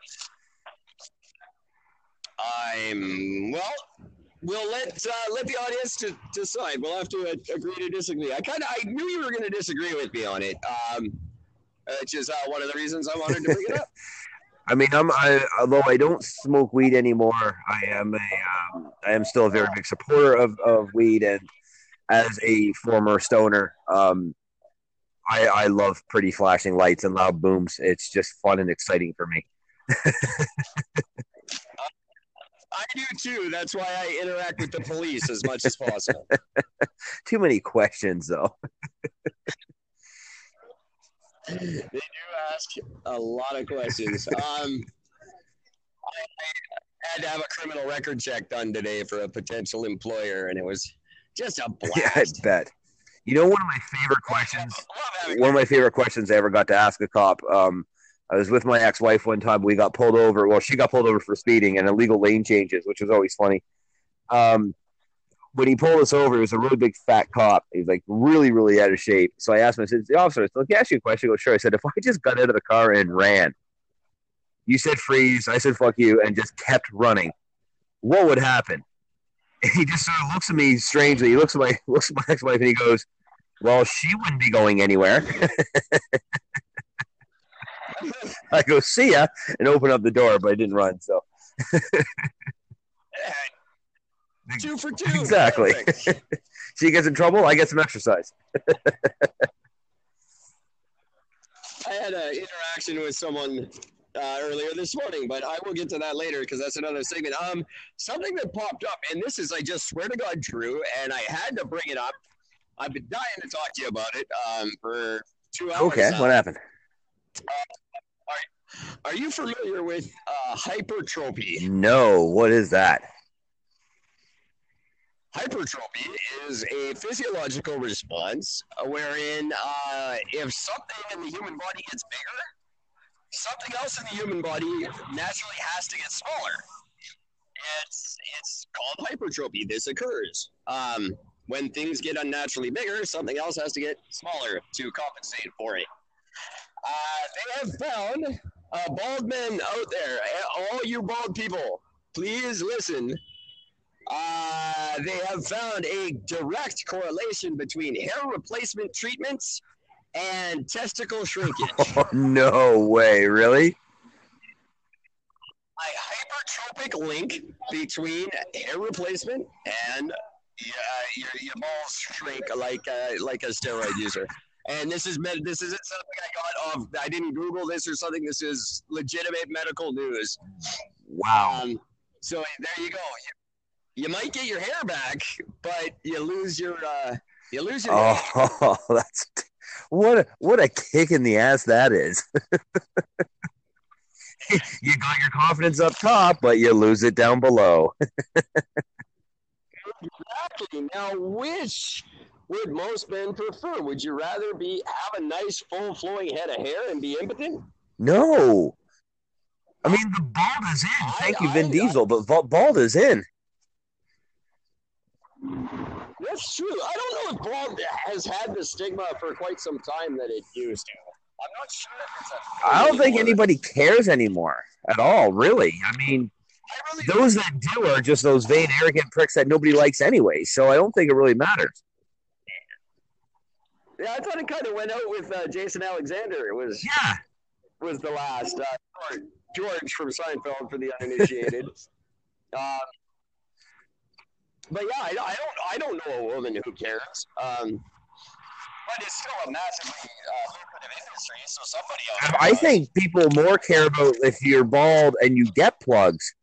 I'm well. We'll let uh, let the audience to decide. We'll have to uh, agree to disagree. I kind of I knew you were going to disagree with me on it, um, which is uh, one of the reasons I wanted to bring it up. I mean, I'm I, although I don't smoke weed anymore, I am a um, I am still a very big supporter of, of weed, and as a former stoner, um, I I love pretty flashing lights and loud booms. It's just fun and exciting for me. I do too. That's why I interact with the police as much as possible. Too many questions though. they do ask a lot of questions. Um, I, I had to have a criminal record check done today for a potential employer, and it was just a blast. Yeah, I bet. You know, one of my favorite questions. One of my favorite questions I ever got to ask a cop. Um, I was with my ex-wife one time. We got pulled over. Well, she got pulled over for speeding and illegal lane changes, which was always funny. Um, when he pulled us over, he was a really big fat cop. He was like really, really out of shape. So I asked him, I said, the officer, let me ask you a question. He goes, sure. I said, if I just got out of the car and ran, you said freeze, I said fuck you, and just kept running, what would happen? He just sort of looks at me strangely. He looks at my looks at my ex-wife and he goes, Well, she wouldn't be going anywhere. I go, see ya, and open up the door, but I didn't run. So two for two. Exactly. She gets in trouble, I get some exercise. I had an interaction with someone uh, earlier this morning, but I will get to that later because that's another segment. Um, something that popped up, and this is, I just swear to God, true, and I had to bring it up. I've been dying to talk to you about it um, for two hours. Okay, now. what happened? Are you familiar with uh, hypertrophy? No, what is that? Hypertrophy is a physiological response wherein uh, if something in the human body gets bigger, something else in the human body naturally has to get smaller. It's it's called hypertrophy. This occurs um, when things get unnaturally bigger. Something else has to get smaller to compensate for it. Uh, they have found uh, bald men out there. All you bald people, please listen. Uh, they have found a direct correlation between hair replacement treatments and testicle shrinkage. Oh, no way, really? a hypertrophic link between hair replacement and yeah, your, your balls shrink like a, like a steroid user. And this is med- this isn't something I got off. I didn't Google this or something. This is legitimate medical news. Wow. Um, so there you go. You, you might get your hair back, but you lose your uh, you lose your. Oh, that's what a, what a kick in the ass that is. you got your confidence up top, but you lose it down below. Exactly. Now, which would most men prefer? Would you rather be have a nice full flowing head of hair and be impotent? No. I mean, the bald is in. Thank you, Vin I- I- Diesel, but bald is in. That's true. I don't know if bald has had the stigma for quite some time that it used to. I'm not sure if it's a. I don't think anymore. anybody cares anymore at all, really. I mean, I really those that do are just those vain, arrogant pricks that nobody likes anyway. So I don't think it really matters. Yeah, I thought it kind of went out with uh, Jason Alexander. It was Yeah. was the last uh, George- George from Seinfeld for the uninitiated. um, but yeah, I, I don't I don't know a woman who cares. Um, but it's still a massively uh, lucrative industry. So somebody out I- I think people more care about if you're bald and you get plugs.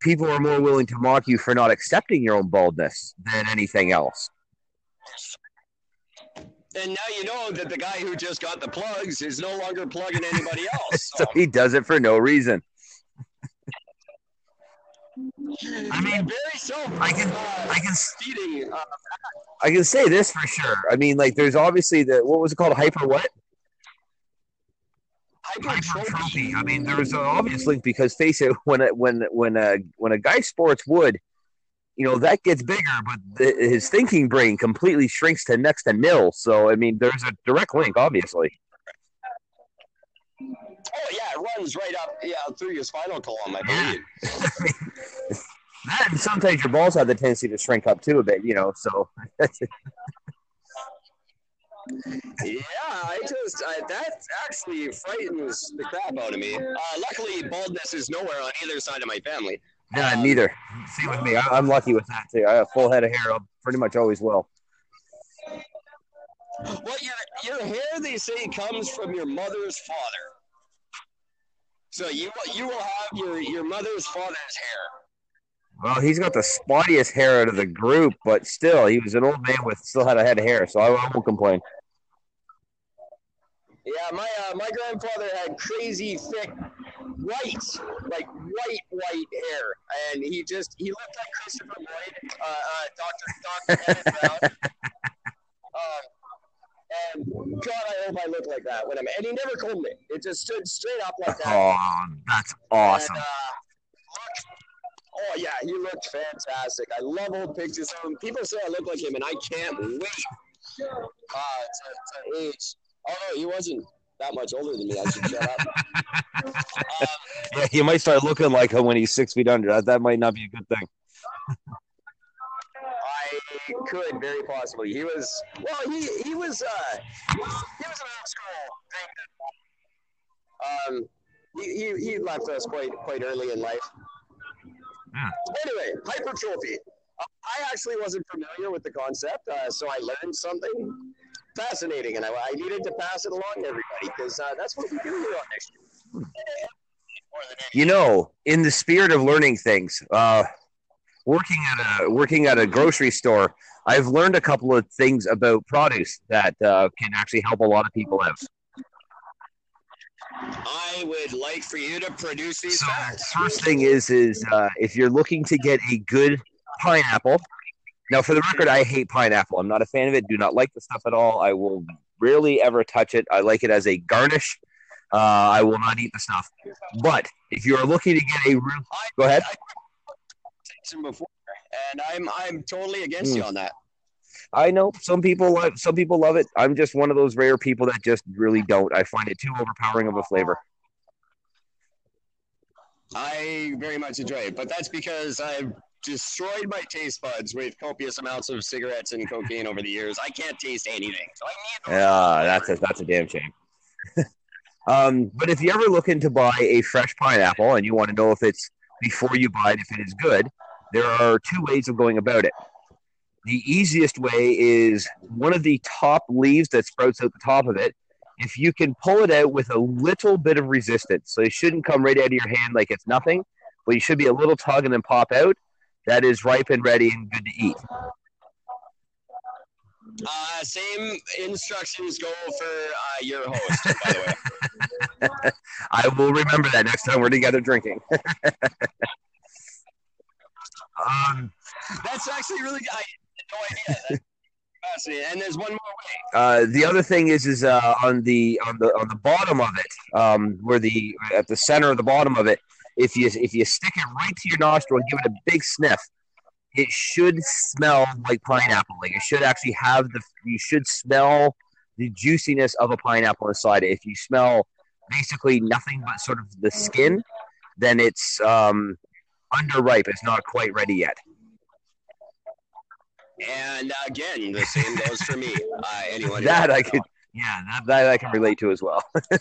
People are more willing to mock you for not accepting your own baldness than anything else. and now you know that the guy who just got the plugs is no longer plugging anybody else. So So, he does it for no reason. I mean, very self. I can- uh, I can feeding. Uh, I can say this for sure. I mean, like, there's obviously the what was it called? Hyper what? hypertrophy. I mean, there's an obvious link because face it, when a, when when a when a guy sports wood, you know that gets bigger, but the, his thinking brain completely shrinks to next to nil. So I mean, there's a direct link, obviously. Oh yeah, it runs right up yeah through your spinal column, I Yeah. believe. That and sometimes your balls have the tendency to shrink up too a bit, you know. So Yeah, I just I, that actually frightens the crap out of me. Uh, luckily, baldness is nowhere on either side of my family. yeah, Um, neither. Same with me. I, I'm lucky with that too. I have full head of hair. I pretty much always will. Well, your your hair they say comes from your mother's father. So you you will have your your mother's father's hair. Well, he's got the spottiest hair out of the group, but still, he was an old man with still had a head of hair, so I, I won't complain. Yeah, my uh, my grandfather had crazy thick white, like white white hair, and he just he looked like Christopher Lloyd, uh, uh, Doctor Doctor Brown. Um, and God, I hope I look like that when I'm. And he never combed it; it just stood straight up like that. Oh, that's awesome. And, uh, oh yeah, he looked fantastic. I love old pictures of him. People say I look like him, and I can't wait uh, to, to age. Although he wasn't that much older than me, I should shut up. um, Yeah, he might start looking like him when he's six feet under. That, that might not be a good thing. I could very possibly. He was well. He he was uh he was an old school drinker. Um, he, he he left us quite quite early in life. Yeah. Anyway, hypertrophy. Uh, I actually wasn't familiar with the concept, uh, so I learned something fascinating, and I, I needed to pass it along to everybody because uh, that's what we do here on next year. You know, in the spirit of learning things, uh, working at a working at a grocery store, I've learned a couple of things about produce that uh, can actually help a lot of people out. I would like for you to produce these So facts. first thing is is uh, if you're looking to get a good pineapple. Now, for the record, I hate pineapple. I'm not a fan of it. Do not like the stuff at all. I will rarely ever touch it. I like it as a garnish. Uh, I will not eat the stuff. But if you are looking to get a real, go ahead. Before, and I'm I'm totally against you on that. I know some people love some people love it. I'm just one of those rare people that just really don't. I find it too overpowering of a flavor. I very much enjoy it, but that's because I've destroyed my taste buds with copious amounts of cigarettes and cocaine over the years. I can't taste anything, so I need. that's a that's a damn shame. um, but if you're ever looking to buy a fresh pineapple and you want to know if it's before you buy it if it is good, there are two ways of going about it. The easiest way is one of the top leaves that sprouts out the top of it. If you can pull it out with a little bit of resistance, so it shouldn't come right out of your hand like it's nothing, but you should be a little tug and then pop out. That is ripe and ready and good to eat. Uh, same instructions go for uh, your host, by the way. I will remember that next time we're together drinking. um, That's actually really. I had no idea. And there's one more way. uh, the other thing is, is uh, on the on the on the bottom of it, um, where the at the center of the bottom of it, if you if you stick it right to your nostril and give it a big sniff, it should smell like pineapple. Like it should actually have the you should smell the juiciness of a pineapple inside it. If you smell basically nothing but sort of the skin, then it's um, underripe. It's not quite ready yet. And again, the same goes for me. Uh, anyone That I could, yeah, that, that I can relate to as well. that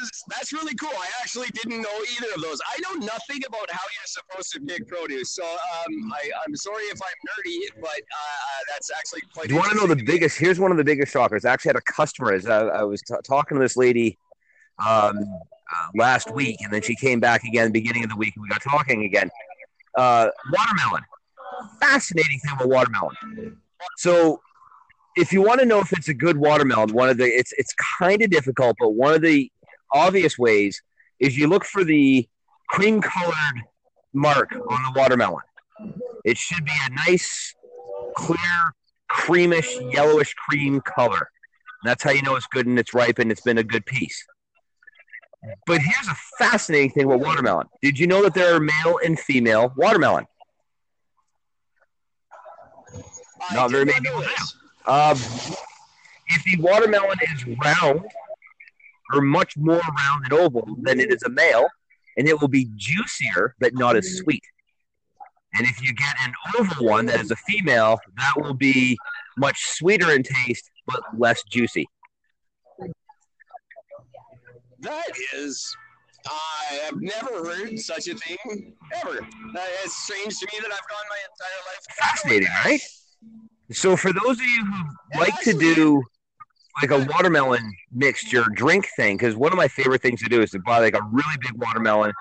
is that's really cool. I actually didn't know either of those. I know nothing about how you're supposed to pick produce, so um, I, I'm sorry if I'm nerdy, but uh, that's actually quite. Do you want to know the biggest? Here's one of the biggest shockers. I actually had a customer. As I, I was t- talking to this lady um, uh, last week, and then she came back again beginning of the week, and we got talking again. Uh, watermelon. Fascinating thing about watermelon. So, if you want to know if it's a good watermelon, one of the it's it's kind of difficult, but one of the obvious ways is you look for the cream colored mark on the watermelon. It should be a nice, clear, creamish, yellowish cream color. That's how you know it's good and it's ripe and it's been a good piece. But here's a fascinating thing about watermelon. Did you know that there are male and female watermelon? I Not very many people this. Um, if the watermelon is round or much more round and oval, then it is a male, and it will be juicier but not as sweet. And if you get an oval one that is a female, that will be much sweeter in taste but less juicy. That is, I have never heard such a thing ever. Uh, that is strange to me that I've gone my entire life. Fascinating, right? So for those of you who like to do like a watermelon mixture drink thing, because one of my favorite things to do is to buy like a really big watermelon,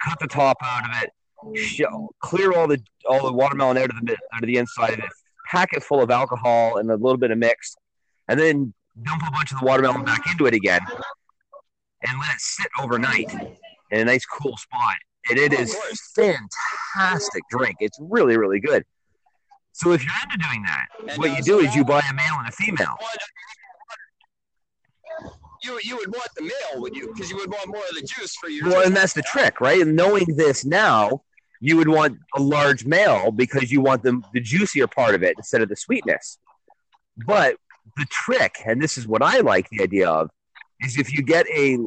cut the top out of it, sh- clear all the all the watermelon out of the out of the inside of it, pack it full of alcohol and a little bit of mix, and then dump a bunch of the watermelon back into it again, and let it sit overnight in a nice cool spot. And it Oh, is fantastic drink. It's really really good. So if you're into doing that, what you do is you buy a male and a female. You, you would want the male, would you? Because you would want more of the juice for your. Well, and that's the trick, right? And knowing this now, you would want a large male because you want the, the juicier part of it instead of the sweetness. But the trick, and this is what I like the idea of, is if you get a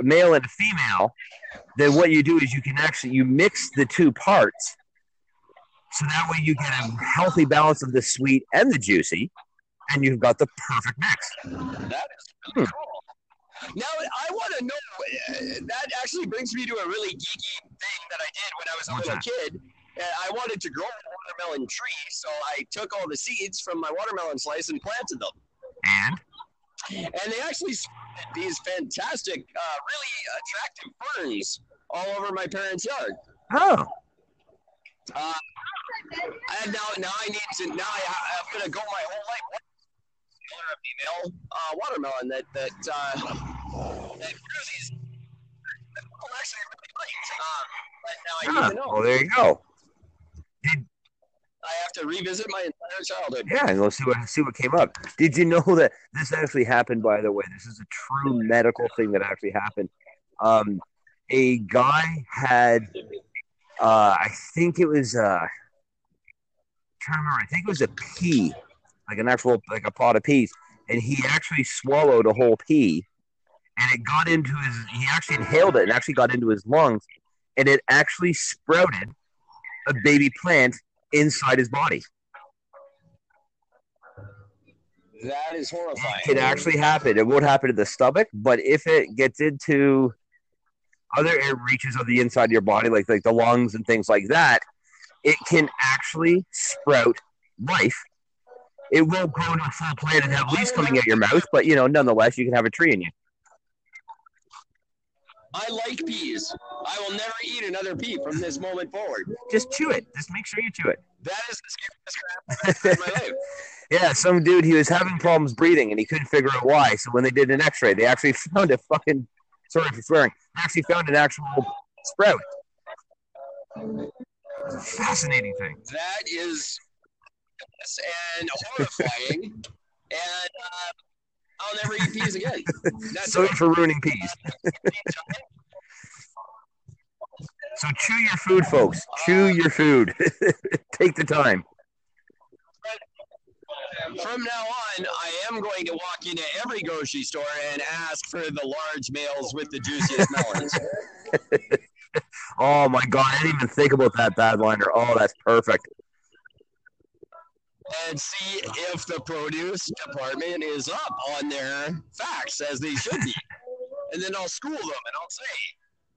male and a female, then what you do is you can actually you mix the two parts, so that way you get a healthy balance of the sweet and the juicy, and you've got the perfect mix. That is really cool. Now I want to know. Uh, that actually brings me to a really geeky thing that I did when I was a What's little that? kid. Uh, I wanted to grow a watermelon tree, so I took all the seeds from my watermelon slice and planted them. And And they actually sprouted these fantastic, uh, really attractive ferns all over my parents' yard. oh, And now, now I need to. Now I, I'm gonna go my whole life. What color of female uh, watermelon that that uh, that these? Actually, really liked. Um, but now I ah, need to know. well there you go. I have to revisit my entire childhood. Yeah, and we'll see what see what came up. Did you know that this actually happened? By the way, this is a true medical thing that actually happened. Um, a guy had, uh, I think it was, uh, I'm trying to remember. I think it was a pea, like an actual like a pot of peas, and he actually swallowed a whole pea, and it got into his. He actually inhaled it and actually got into his lungs, and it actually sprouted a baby plant inside his body. That is horrifying. It can actually happen. It won't happen to the stomach, but if it gets into other air reaches of the inside of your body, like like the lungs and things like that, it can actually sprout life. It won't grow into a full plant and have leaves coming out your mouth, but you know, nonetheless, you can have a tree in you. I like peas. I will never eat another pea from this moment forward. Just chew it. Just make sure you chew it. That is the scariest crap I've ever had in my life. Yeah, some dude he was having problems breathing and he couldn't figure out why. So when they did an X-ray, they actually found a fucking sorry for swearing. They actually found an actual sprout. It's a fascinating thing. That is and horrifying. and uh, I'll never eat peas again. That's Sorry it. for ruining peas. So chew your food, folks. Chew uh, your food. Take the time. From now on, I am going to walk into every grocery store and ask for the large males with the juiciest melons. Oh my god, I didn't even think about that bad liner. Oh, that's perfect. And see if the produce department is up on their facts as they should be. and then I'll school them and I'll say,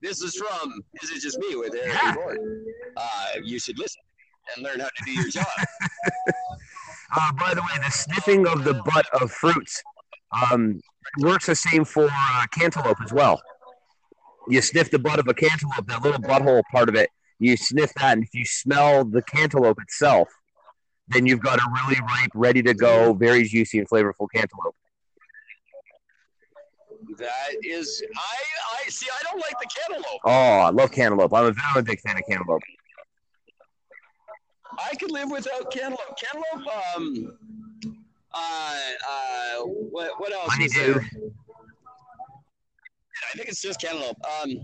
"This is from Is It Just Me with Eric Yeah. Gordon. Uh, you should listen and learn how to do your job." Uh, by the way, the sniffing of the butt of fruits um, works the same for uh, cantaloupe as well. You sniff the butt of a cantaloupe, that little butthole part of it, you sniff that, and if you smell the cantaloupe itself, then you've got a really ripe, ready to go, very juicy and flavorful cantaloupe. that is, I I see. I don't like the cantaloupe. Oh, I love cantaloupe. I'm a, I'm a very big fan of cantaloupe. I could live without cantaloupe. Cantaloupe. Um. Uh. Uh. What What else? Honeydew. I think it's just cantaloupe. Um.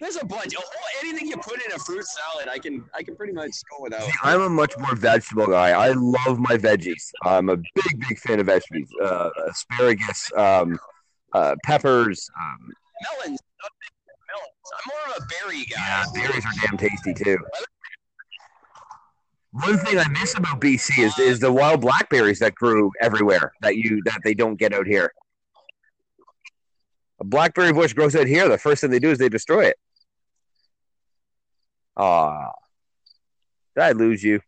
There's a bunch. Oh, anything you put in a fruit salad, I can I can pretty much go without. See, I'm a much more vegetable guy. I love my veggies. I'm a big, big fan of veggies. Uh, asparagus, um, uh, peppers. Um, Melons. Melons. I'm more of a berry guy. yeah, berries are damn tasty too. One thing I miss about BC is is the wild blackberries that grew everywhere that you that they don't get out here. A blackberry bush grows out here. The first thing they do is they destroy it. Ah, did I lose you?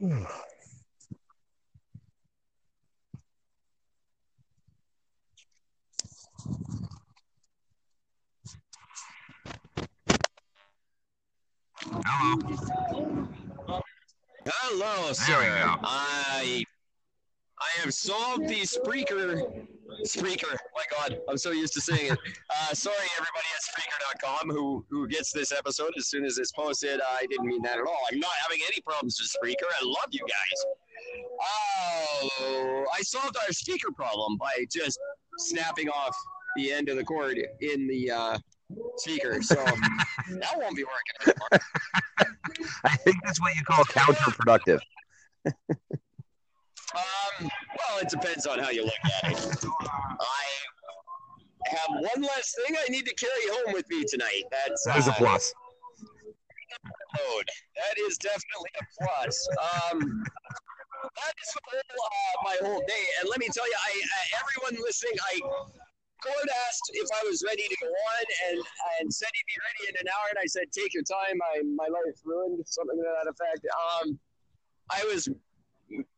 Hello. Hello, There sir. I I have solved the Spreaker. Spreaker. My God, I'm so used to saying it. Uh, sorry, everybody at Spreaker.com who who gets this episode as soon as it's posted. I didn't mean that at all. I'm not having any problems with Spreaker. I love you guys. Oh, I solved our speaker problem by just snapping off the end of the cord in the uh, speaker. So that won't be working anymore. I think that's what you call counterproductive. Um, well, it depends on how you look at it. I have one last thing I need to carry home with me tonight. That's There's a uh, plus. That is definitely a plus. Um, that is whole, uh, my whole day. And let me tell you, I uh, everyone listening, I Gord asked if I was ready to go on, and and said he'd be ready in an hour. And I said, "Take your time. I my life's ruined." Something to that effect. Um, I was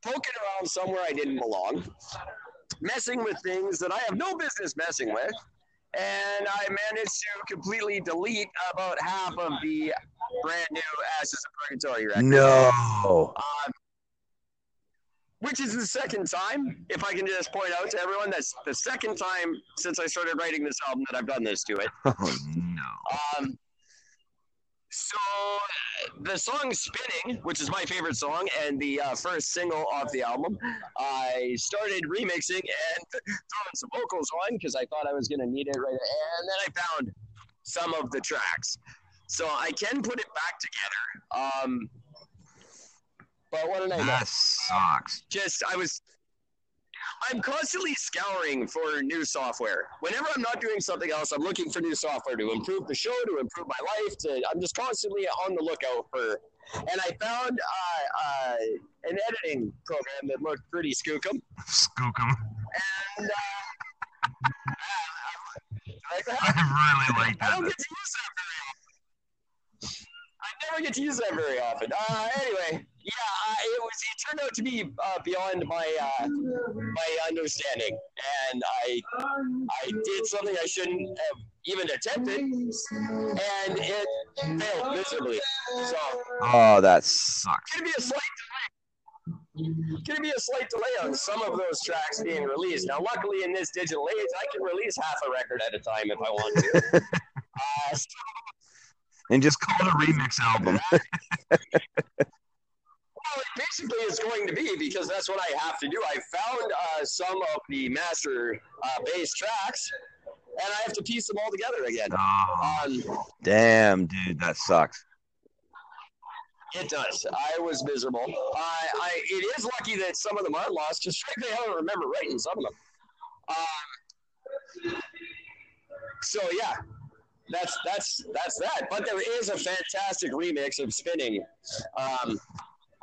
poking around somewhere I didn't belong, messing with things that I have no business messing with. And I managed to completely delete about half of the brand new Ashes of Purgatory record. No. Um, which is the second time, if I can just point out to everyone, that's the second time since I started writing this album that I've done this to it. Oh no. Um, so uh, the song "Spinning," which is my favorite song and the uh, first single off the album, I started remixing and throwing some vocals on because I thought I was going to need it right. And then I found some of the tracks, so I can put it back together. Um, but what did I know? That sucks. just I was I'm constantly scouring for new software. Whenever I'm not doing something else, I'm looking for new software to improve the show, to improve my life. To I'm just constantly on the lookout for. And I found uh, uh, an editing program that looked pretty skookum. Skookum. And uh. I really like that. I don't get to use that very never get to use that very often. Uh, anyway, yeah, uh, it was. It turned out to be uh, beyond my uh, my understanding, and I I did something I shouldn't have even attempted, and it failed miserably. So Oh, that sucks. gonna be a slight delay. Gonna be a slight delay on some of those tracks being released. Now, luckily, in this digital age, I can release half a record at a time if I want to. Uh, so And just call it a remix album. Well, it basically is going to be because that's what I have to do. I found uh, some of the master uh, bass tracks, and I have to piece them all together again. Oh, Um, damn, dude, that sucks. it does. I was miserable. I, I, it is lucky that some of them are lost. Just frankly, I don't remember writing some of them. Um, so yeah, that's that's that's that. But there is a fantastic remix of Spinning um,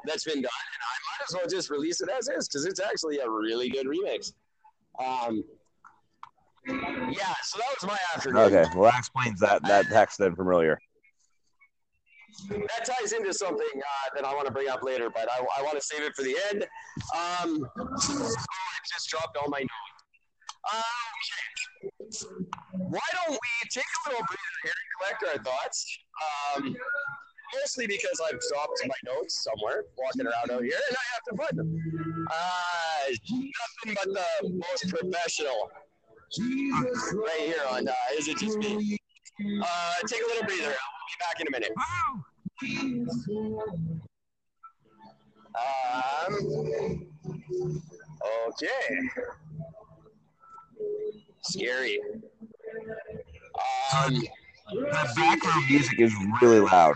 that's been done, and I might as well just release it as is because it's actually a really good remix. Um, yeah, so that was my afternoon. Okay, well that explains that that text then from earlier. That ties into something uh, that I want to bring up later, but I, I want to save it for the end. Um, oh, I just dropped all my notes. Um, why don't we take a little breather and collect our thoughts? Um, mostly because I've dropped my notes somewhere, walking around out here, and I have to find them. Uh, nothing but the most professional right here on uh, Is It Just Me? Uh, take a little breather. I'll be back in a minute. Um, okay. Scary. Um, The background music is really loud.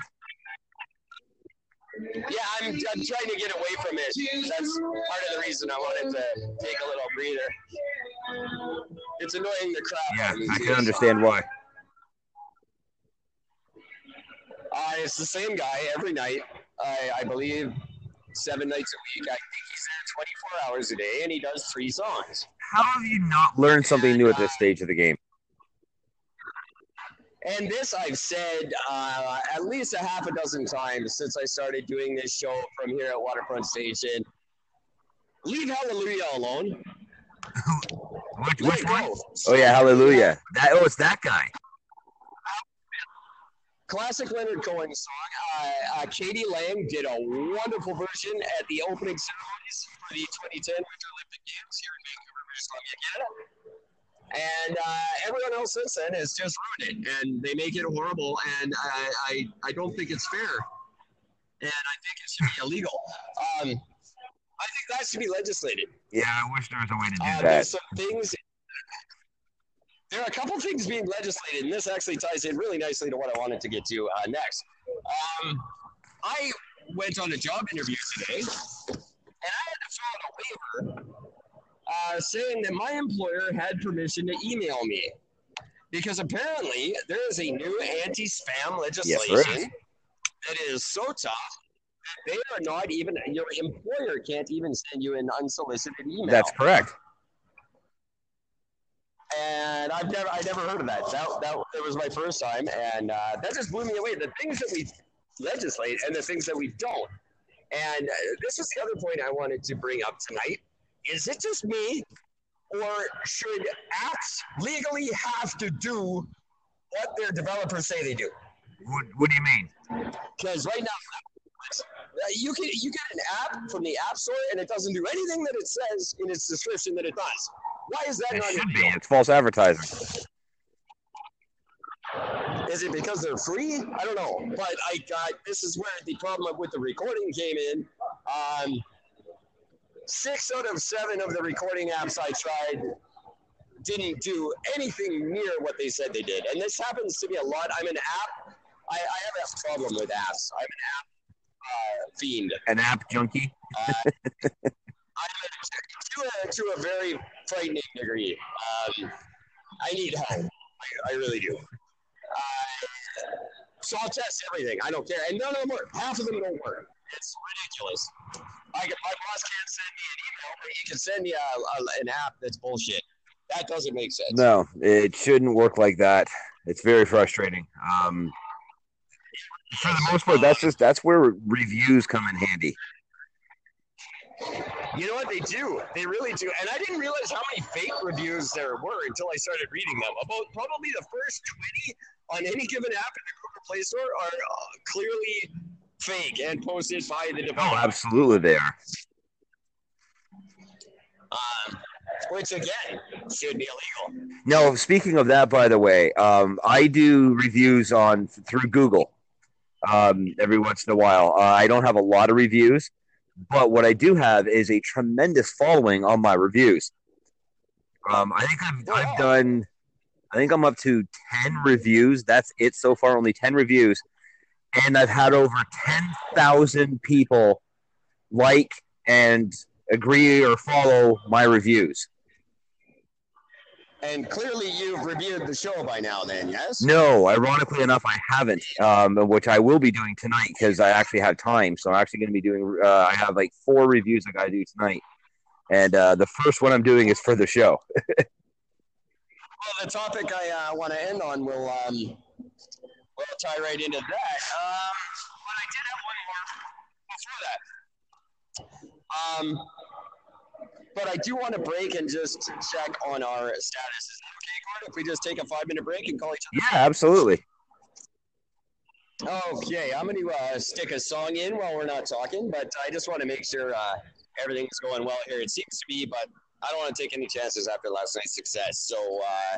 yeah, I'm, I'm trying to get away from it. That's part of the reason I wanted to take a little breather. It's annoying the crowd. Yeah, out of me, I can understand why. Uh, it's the same guy every night. I, I believe seven nights a week. I think he's there 24 hours a day, and he does three songs. How have you not learned something new at this stage of the game? And this I've said uh, at least a half a dozen times since I started doing this show from here at Waterfront Station. Leave Hallelujah alone. Which, which one? Oh yeah, hallelujah. That oh, it's that guy. Classic Leonard Cohen song. Uh, uh, k.d. lang did a wonderful version at the opening ceremonies for the 2010 Winter Olympic Games here in Vancouver, British Columbia, Canada. And uh, everyone else since then has just ruined it, and they make it horrible. And I, I, I don't think it's fair, and I think it should be illegal. Um, I think that should be legislated. Yeah, I wish there was a way to do Uh, that. some things. There are a couple things being legislated, and this actually ties in really nicely to what I wanted to get to uh, next. Um, I went on a job interview today, and I had to fill out a waiver uh, saying that my employer had permission to email me because apparently there is a new anti-spam legislation is. that is so tough that they are not even your employer can't even send you an unsolicited email That's correct. and I've never I never heard of that. That that it was my first time, and uh, that just blew me away. The things that we legislate and the things that we don't. And uh, this is the other point I wanted to bring up tonight. Is it just me, or should apps legally have to do what their developers say they do? What, what do you mean? Because right now, uh, you can you get an app from the App Store and it doesn't do anything that it says in its description that it does. Why is that It not should be. illegal? It's false advertising. Is it because they're free? I don't know. But I got this is where the problem with the recording came in. Um, six out of seven of the recording apps I tried didn't do anything near what they said they did. And this happens to me a lot. I'm an app. I, I have a problem with apps. I'm an app uh, fiend. An app junkie. Uh, I'm a, to, a, to a very frightening degree. Um, I need help. I, I really do. Uh, so I'll test everything. I don't care. And none of them work. Half of them don't work. It's ridiculous. I can, my boss can't send me an email, but he can send me a, a, an app that's bullshit. That doesn't make sense. No, it shouldn't work like that. It's very frustrating. Um, for the most part, that's just that's where reviews come in handy. You know what they do? They really do. And I didn't realize how many fake reviews there were until I started reading them. About probably the first 20 on any given app in the Google Play Store are uh, clearly fake and posted by the Oh, developer. absolutely, they are. Um, which again should be illegal. No, speaking of that, by the way, um, I do reviews on through Google um, every once in a while. Uh, I don't have a lot of reviews, but what I do have is a tremendous following on my reviews. Um, I think I've, I've done, I think I'm up to 10 reviews. That's it so far, only 10 reviews. And I've had over 10,000 people like and agree or follow my reviews. And clearly, you've reviewed the show by now. Then, yes. No, ironically enough, I haven't, um, which I will be doing tonight because I actually have time. So I'm actually going to be doing. Uh, I have like four reviews I got to do tonight, and uh, the first one I'm doing is for the show. Well, the topic I uh, want to end on will um, will tie right into that. Um, but I did have one more before that. Um, but I do want to break and just check on our status. Is that okay, Gordon? If we just take a five minute break and call each other? yeah, absolutely. Okay, I'm going to uh, stick a song in while we're not talking, but I just want to make sure uh, everything's going well here. It seems to be, but I don't want to take any chances after last night's success. So, uh,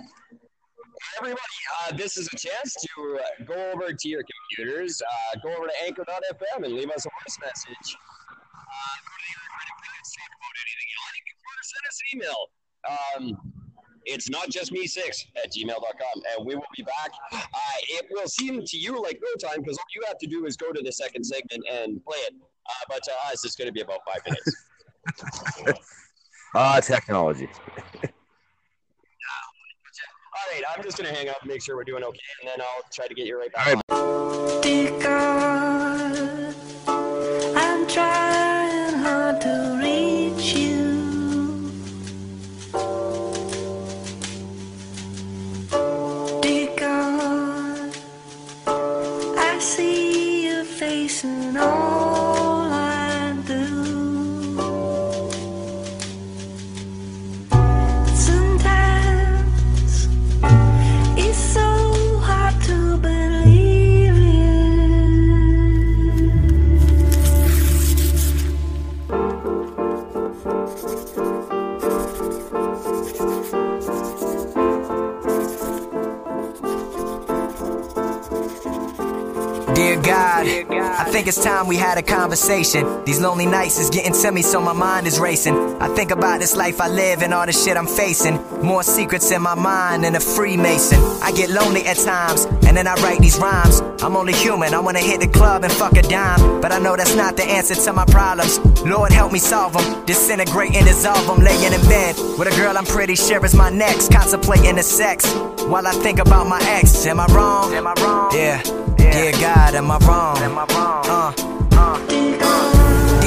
everybody, uh, this is a chance to uh, go over to your computers, uh, go over to anchor.fm and leave us a voice message. Uh, go to credit cards, talk about anything you like, or send us an email. Um, it's not just me six at gmail.com and we will be back uh, it will seem to you like no time because all you have to do is go to the second segment and play it uh, but to us it's going to be about five minutes Ah, technology. all right i'm just going to hang up and make sure we're doing okay and then i'll try to get you right back All right. on. Think it's time we had a conversation. These lonely nights is getting to me, so my mind is racing. I think about this life I live and all the shit I'm facing. More secrets in my mind than a Freemason. I get lonely at times, and then I write these rhymes. I'm only human, I wanna hit the club and fuck a dime. But I know that's not the answer to my problems. Lord, help me solve them. Disintegrate and dissolve them. Laying in bed with a girl I'm pretty sure is my next. Contemplating the sex while I think about my ex. Am I wrong? Am I wrong? Yeah. Dear God, am I wrong? Am I wrong? Uh.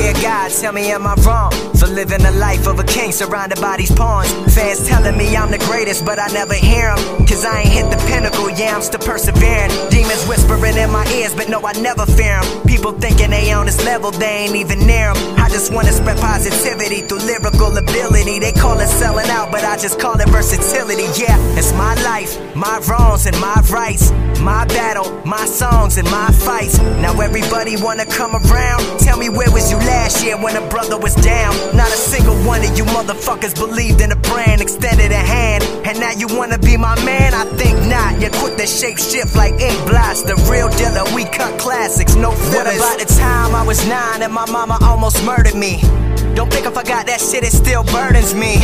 Dear God, tell me am I wrong for living the life of a king surrounded by these pawns? Fans telling me I'm the greatest, but I never hear them. Cause I ain't hit the pinnacle, yeah, I'm still persevering. Demons whispering in my ears, but no, I never fear them. People thinking they on this level, they ain't even near them. I just wanna spread positivity through lyrical ability. They call it selling out, but I just call it versatility. Yeah, it's my life, my wrongs and my rights. My battle, my songs and my fights. Now everybody wanna come around. Tell me where was you last year when a brother was down? Not a single one of you motherfuckers believed in a brand, extended a hand. And now you wanna be my man? I think not. You quit the shape shift like ink blast. The real dealer, we cut classics, no fillers. What about the time I was nine and my mama almost murdered me? Don't think I forgot that shit, it still burdens me.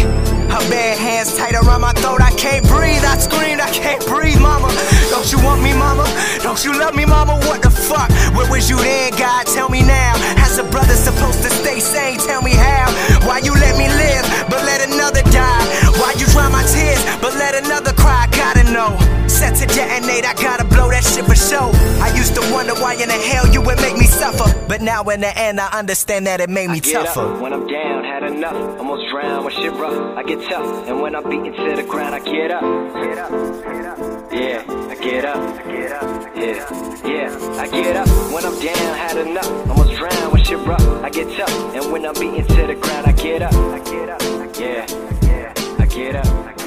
Her bare hands tight around my throat, I can't breathe. I screamed, I can't breathe, mama. Don't you want me, mama? Don't you love me, mama? What the fuck? Where was you then, God? Tell me now. How's a brother supposed to stay sane? Tell me how. Why you let me live, but let another die? Why you dry my tears, but let another cry? I gotta know. Set to detonate, I gotta blow that shit for show. I used to wonder why in the hell you would make me suffer. But now in the end, I understand that it made me tougher. when I'm down, had enough. Almost drowned when shit rough. I get tough, and when I'm beaten to the ground, I get up. Get up, get up. Yeah, I get up. I get up. Yeah, yeah, I get up when I'm down, had enough. Almost drowned when shit rough. I get tough, and when I'm beaten to the ground, I get up. I get up. Yeah, yeah, I get up.